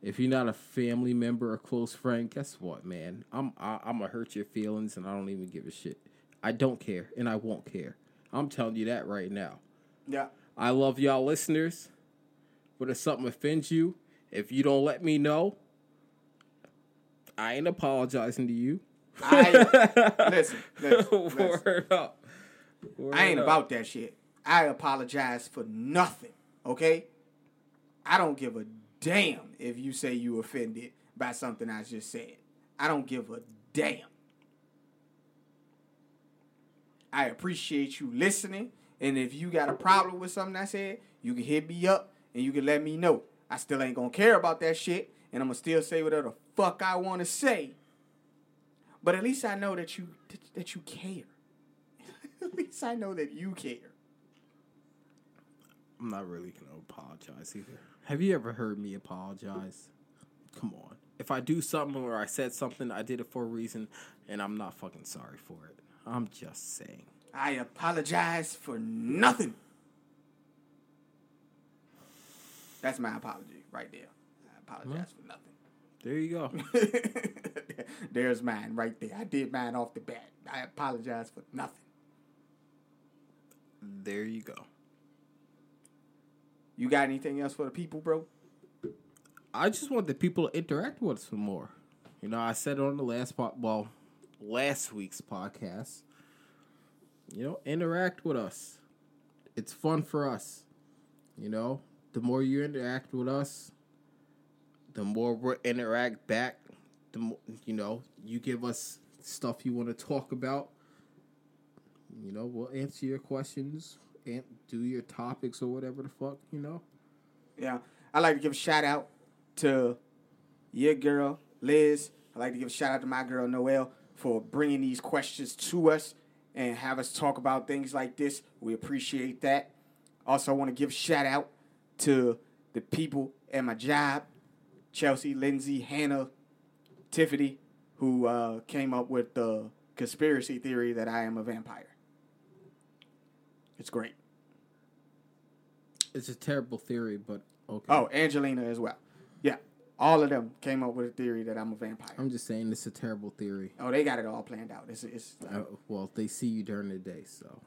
If you're not a family member or close friend, guess what, man? I'm I, I'm gonna hurt your feelings, and I don't even give a shit. I don't care, and I won't care. I'm telling you that right now. Yeah. I love y'all listeners. But if something offends you, if you don't let me know, I ain't apologizing to you. I listen. listen, listen. Word up. Word I ain't up. about that shit. I apologize for nothing. Okay. I don't give a damn if you say you offended by something I just said. I don't give a damn. I appreciate you listening. And if you got a problem with something I said, you can hit me up and you can let me know. I still ain't gonna care about that shit, and I'm gonna still say whatever the fuck I wanna say. But at least I know that you that you care. at least I know that you care. I'm not really gonna apologize either. Have you ever heard me apologize? Come on. If I do something or I said something, I did it for a reason, and I'm not fucking sorry for it. I'm just saying. I apologize for nothing. That's my apology right there. I apologize for nothing. There you go. There's mine right there. I did mine off the bat. I apologize for nothing. there you go. You got anything else for the people, bro? I just want the people to interact with us some more. You know, I said on the last pot, well, last week's podcast. You know, interact with us. It's fun for us. You know, the more you interact with us, the more we interact back. The more, you know, you give us stuff you want to talk about. You know, we'll answer your questions and do your topics or whatever the fuck. You know. Yeah. I'd like to give a shout out to your girl, Liz. I'd like to give a shout out to my girl, Noelle, for bringing these questions to us and have us talk about things like this. We appreciate that. Also, I want to give a shout out to the people at my job Chelsea, Lindsay, Hannah, Tiffany, who uh, came up with the conspiracy theory that I am a vampire. It's great. It's a terrible theory, but okay. Oh, Angelina as well. Yeah. All of them came up with a theory that I'm a vampire. I'm just saying it's a terrible theory. Oh, they got it all planned out. It's, it's Uh, well, they see you during the day, so.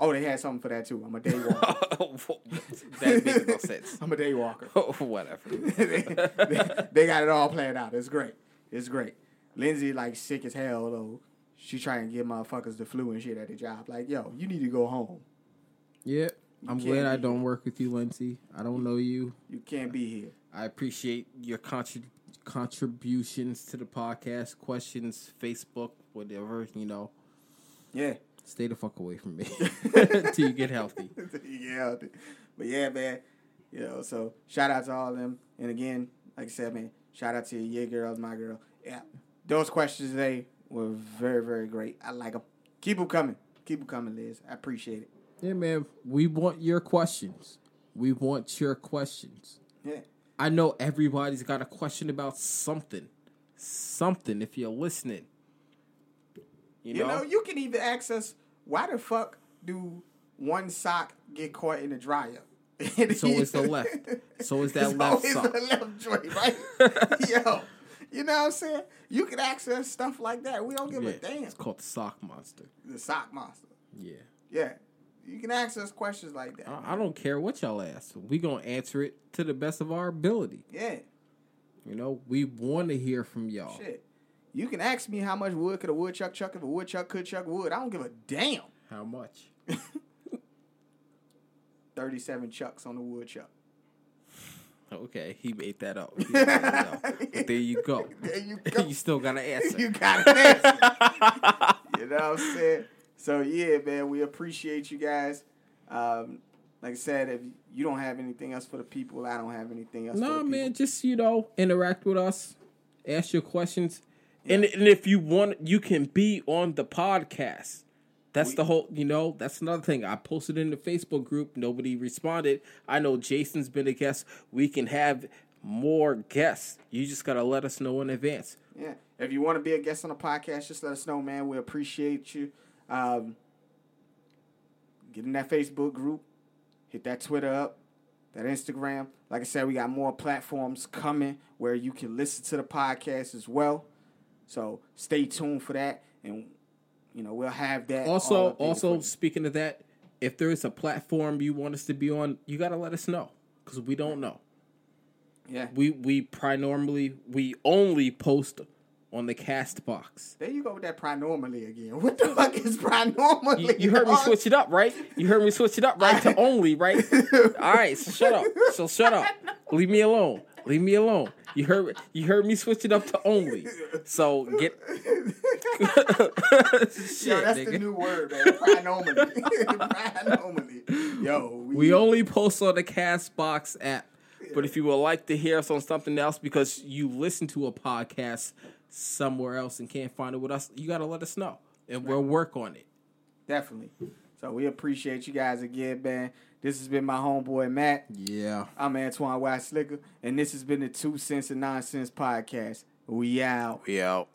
Oh, they had something for that too. I'm a day walker. that makes no sense. I'm a day walker. Whatever. they, they- they got it all planned out. It's great. It's great. Lindsay like sick as hell though. She trying to give motherfuckers the flu and shit at the job. Like, yo, you need to go home. Yeah, I'm glad I don't work with you, Lindsay. I don't know you. You can't be here. I appreciate your contrib- contributions to the podcast, questions, Facebook, whatever, you know. Yeah. Stay the fuck away from me till you get healthy. yeah, but yeah, man. You know, so shout out to all of them. And again, like I said, man, shout out to your girls, my girl. Yeah, those questions today were very, very great. I like them. Keep them coming. Keep them coming, Liz. I appreciate it. Yeah, man, we want your questions. We want your questions. Yeah. I know everybody's got a question about something. Something, if you're listening. You know? You know, you can even ask us why the fuck do one sock get caught in the dryer? so it's the left. So is that so left is sock. the left joint, right? Yo, you know what I'm saying? You can access stuff like that. We don't give Yeah, a damn. It's called the sock monster. The sock monster. Yeah. Yeah. You can ask us questions like that. I, I don't care what y'all ask. We gonna answer it to the best of our ability. Yeah. You know, we want to hear from y'all. Shit. You can ask me how much wood could a woodchuck chuck if a woodchuck could chuck wood. I don't give a damn. How much? 37 chucks on the woodchuck. Okay, he made that up. Made that up. But there you go. There you go. you still gotta answer. you got an answer. you know what I'm saying? So yeah, man, we appreciate you guys. Um, like I said, if you don't have anything else for the people, I don't have anything else. for No, the man, just you know, interact with us, ask your questions, and and if you want, you can be on the podcast. That's the whole, you know, that's another thing. I posted in the Facebook group. Nobody responded. I know Jason's been a guest. We can have more guests. You just got to let us know in advance. Yeah. If you want to be a guest on the podcast, just let us know, man. We appreciate you. Um, get in that Facebook group, hit that Twitter up, that Instagram. Like I said, we got more platforms coming where you can listen to the podcast as well. So stay tuned for that, and you know we'll have that. Also, also speaking of that, if there is a platform you want us to be on, you got to let us know because we don't know. yeah. We we primarily we only post on the Castbox. There you go with that prinormally again. What the fuck is prinormally? You, you heard me switch it up, right? You heard me switch it up, right? To only, right? All right, so shut up. So shut up. Leave me alone. Leave me alone. You heard you heard me switch it up to only. So get shit, Yo, that's the new word, man. Prinormally. Prinormally. Yo, we, We only post on the Castbox app. But if you would like to hear us on something else because you listen to a podcast somewhere else and can't find it with us, you got to let us know and we'll work on it. definitely. So we appreciate you guys again, man. This has been my homeboy Matt. Yeah. I'm Antoine White Slicker, and this has been the Two Cents and Nonsense podcast. We out. We out.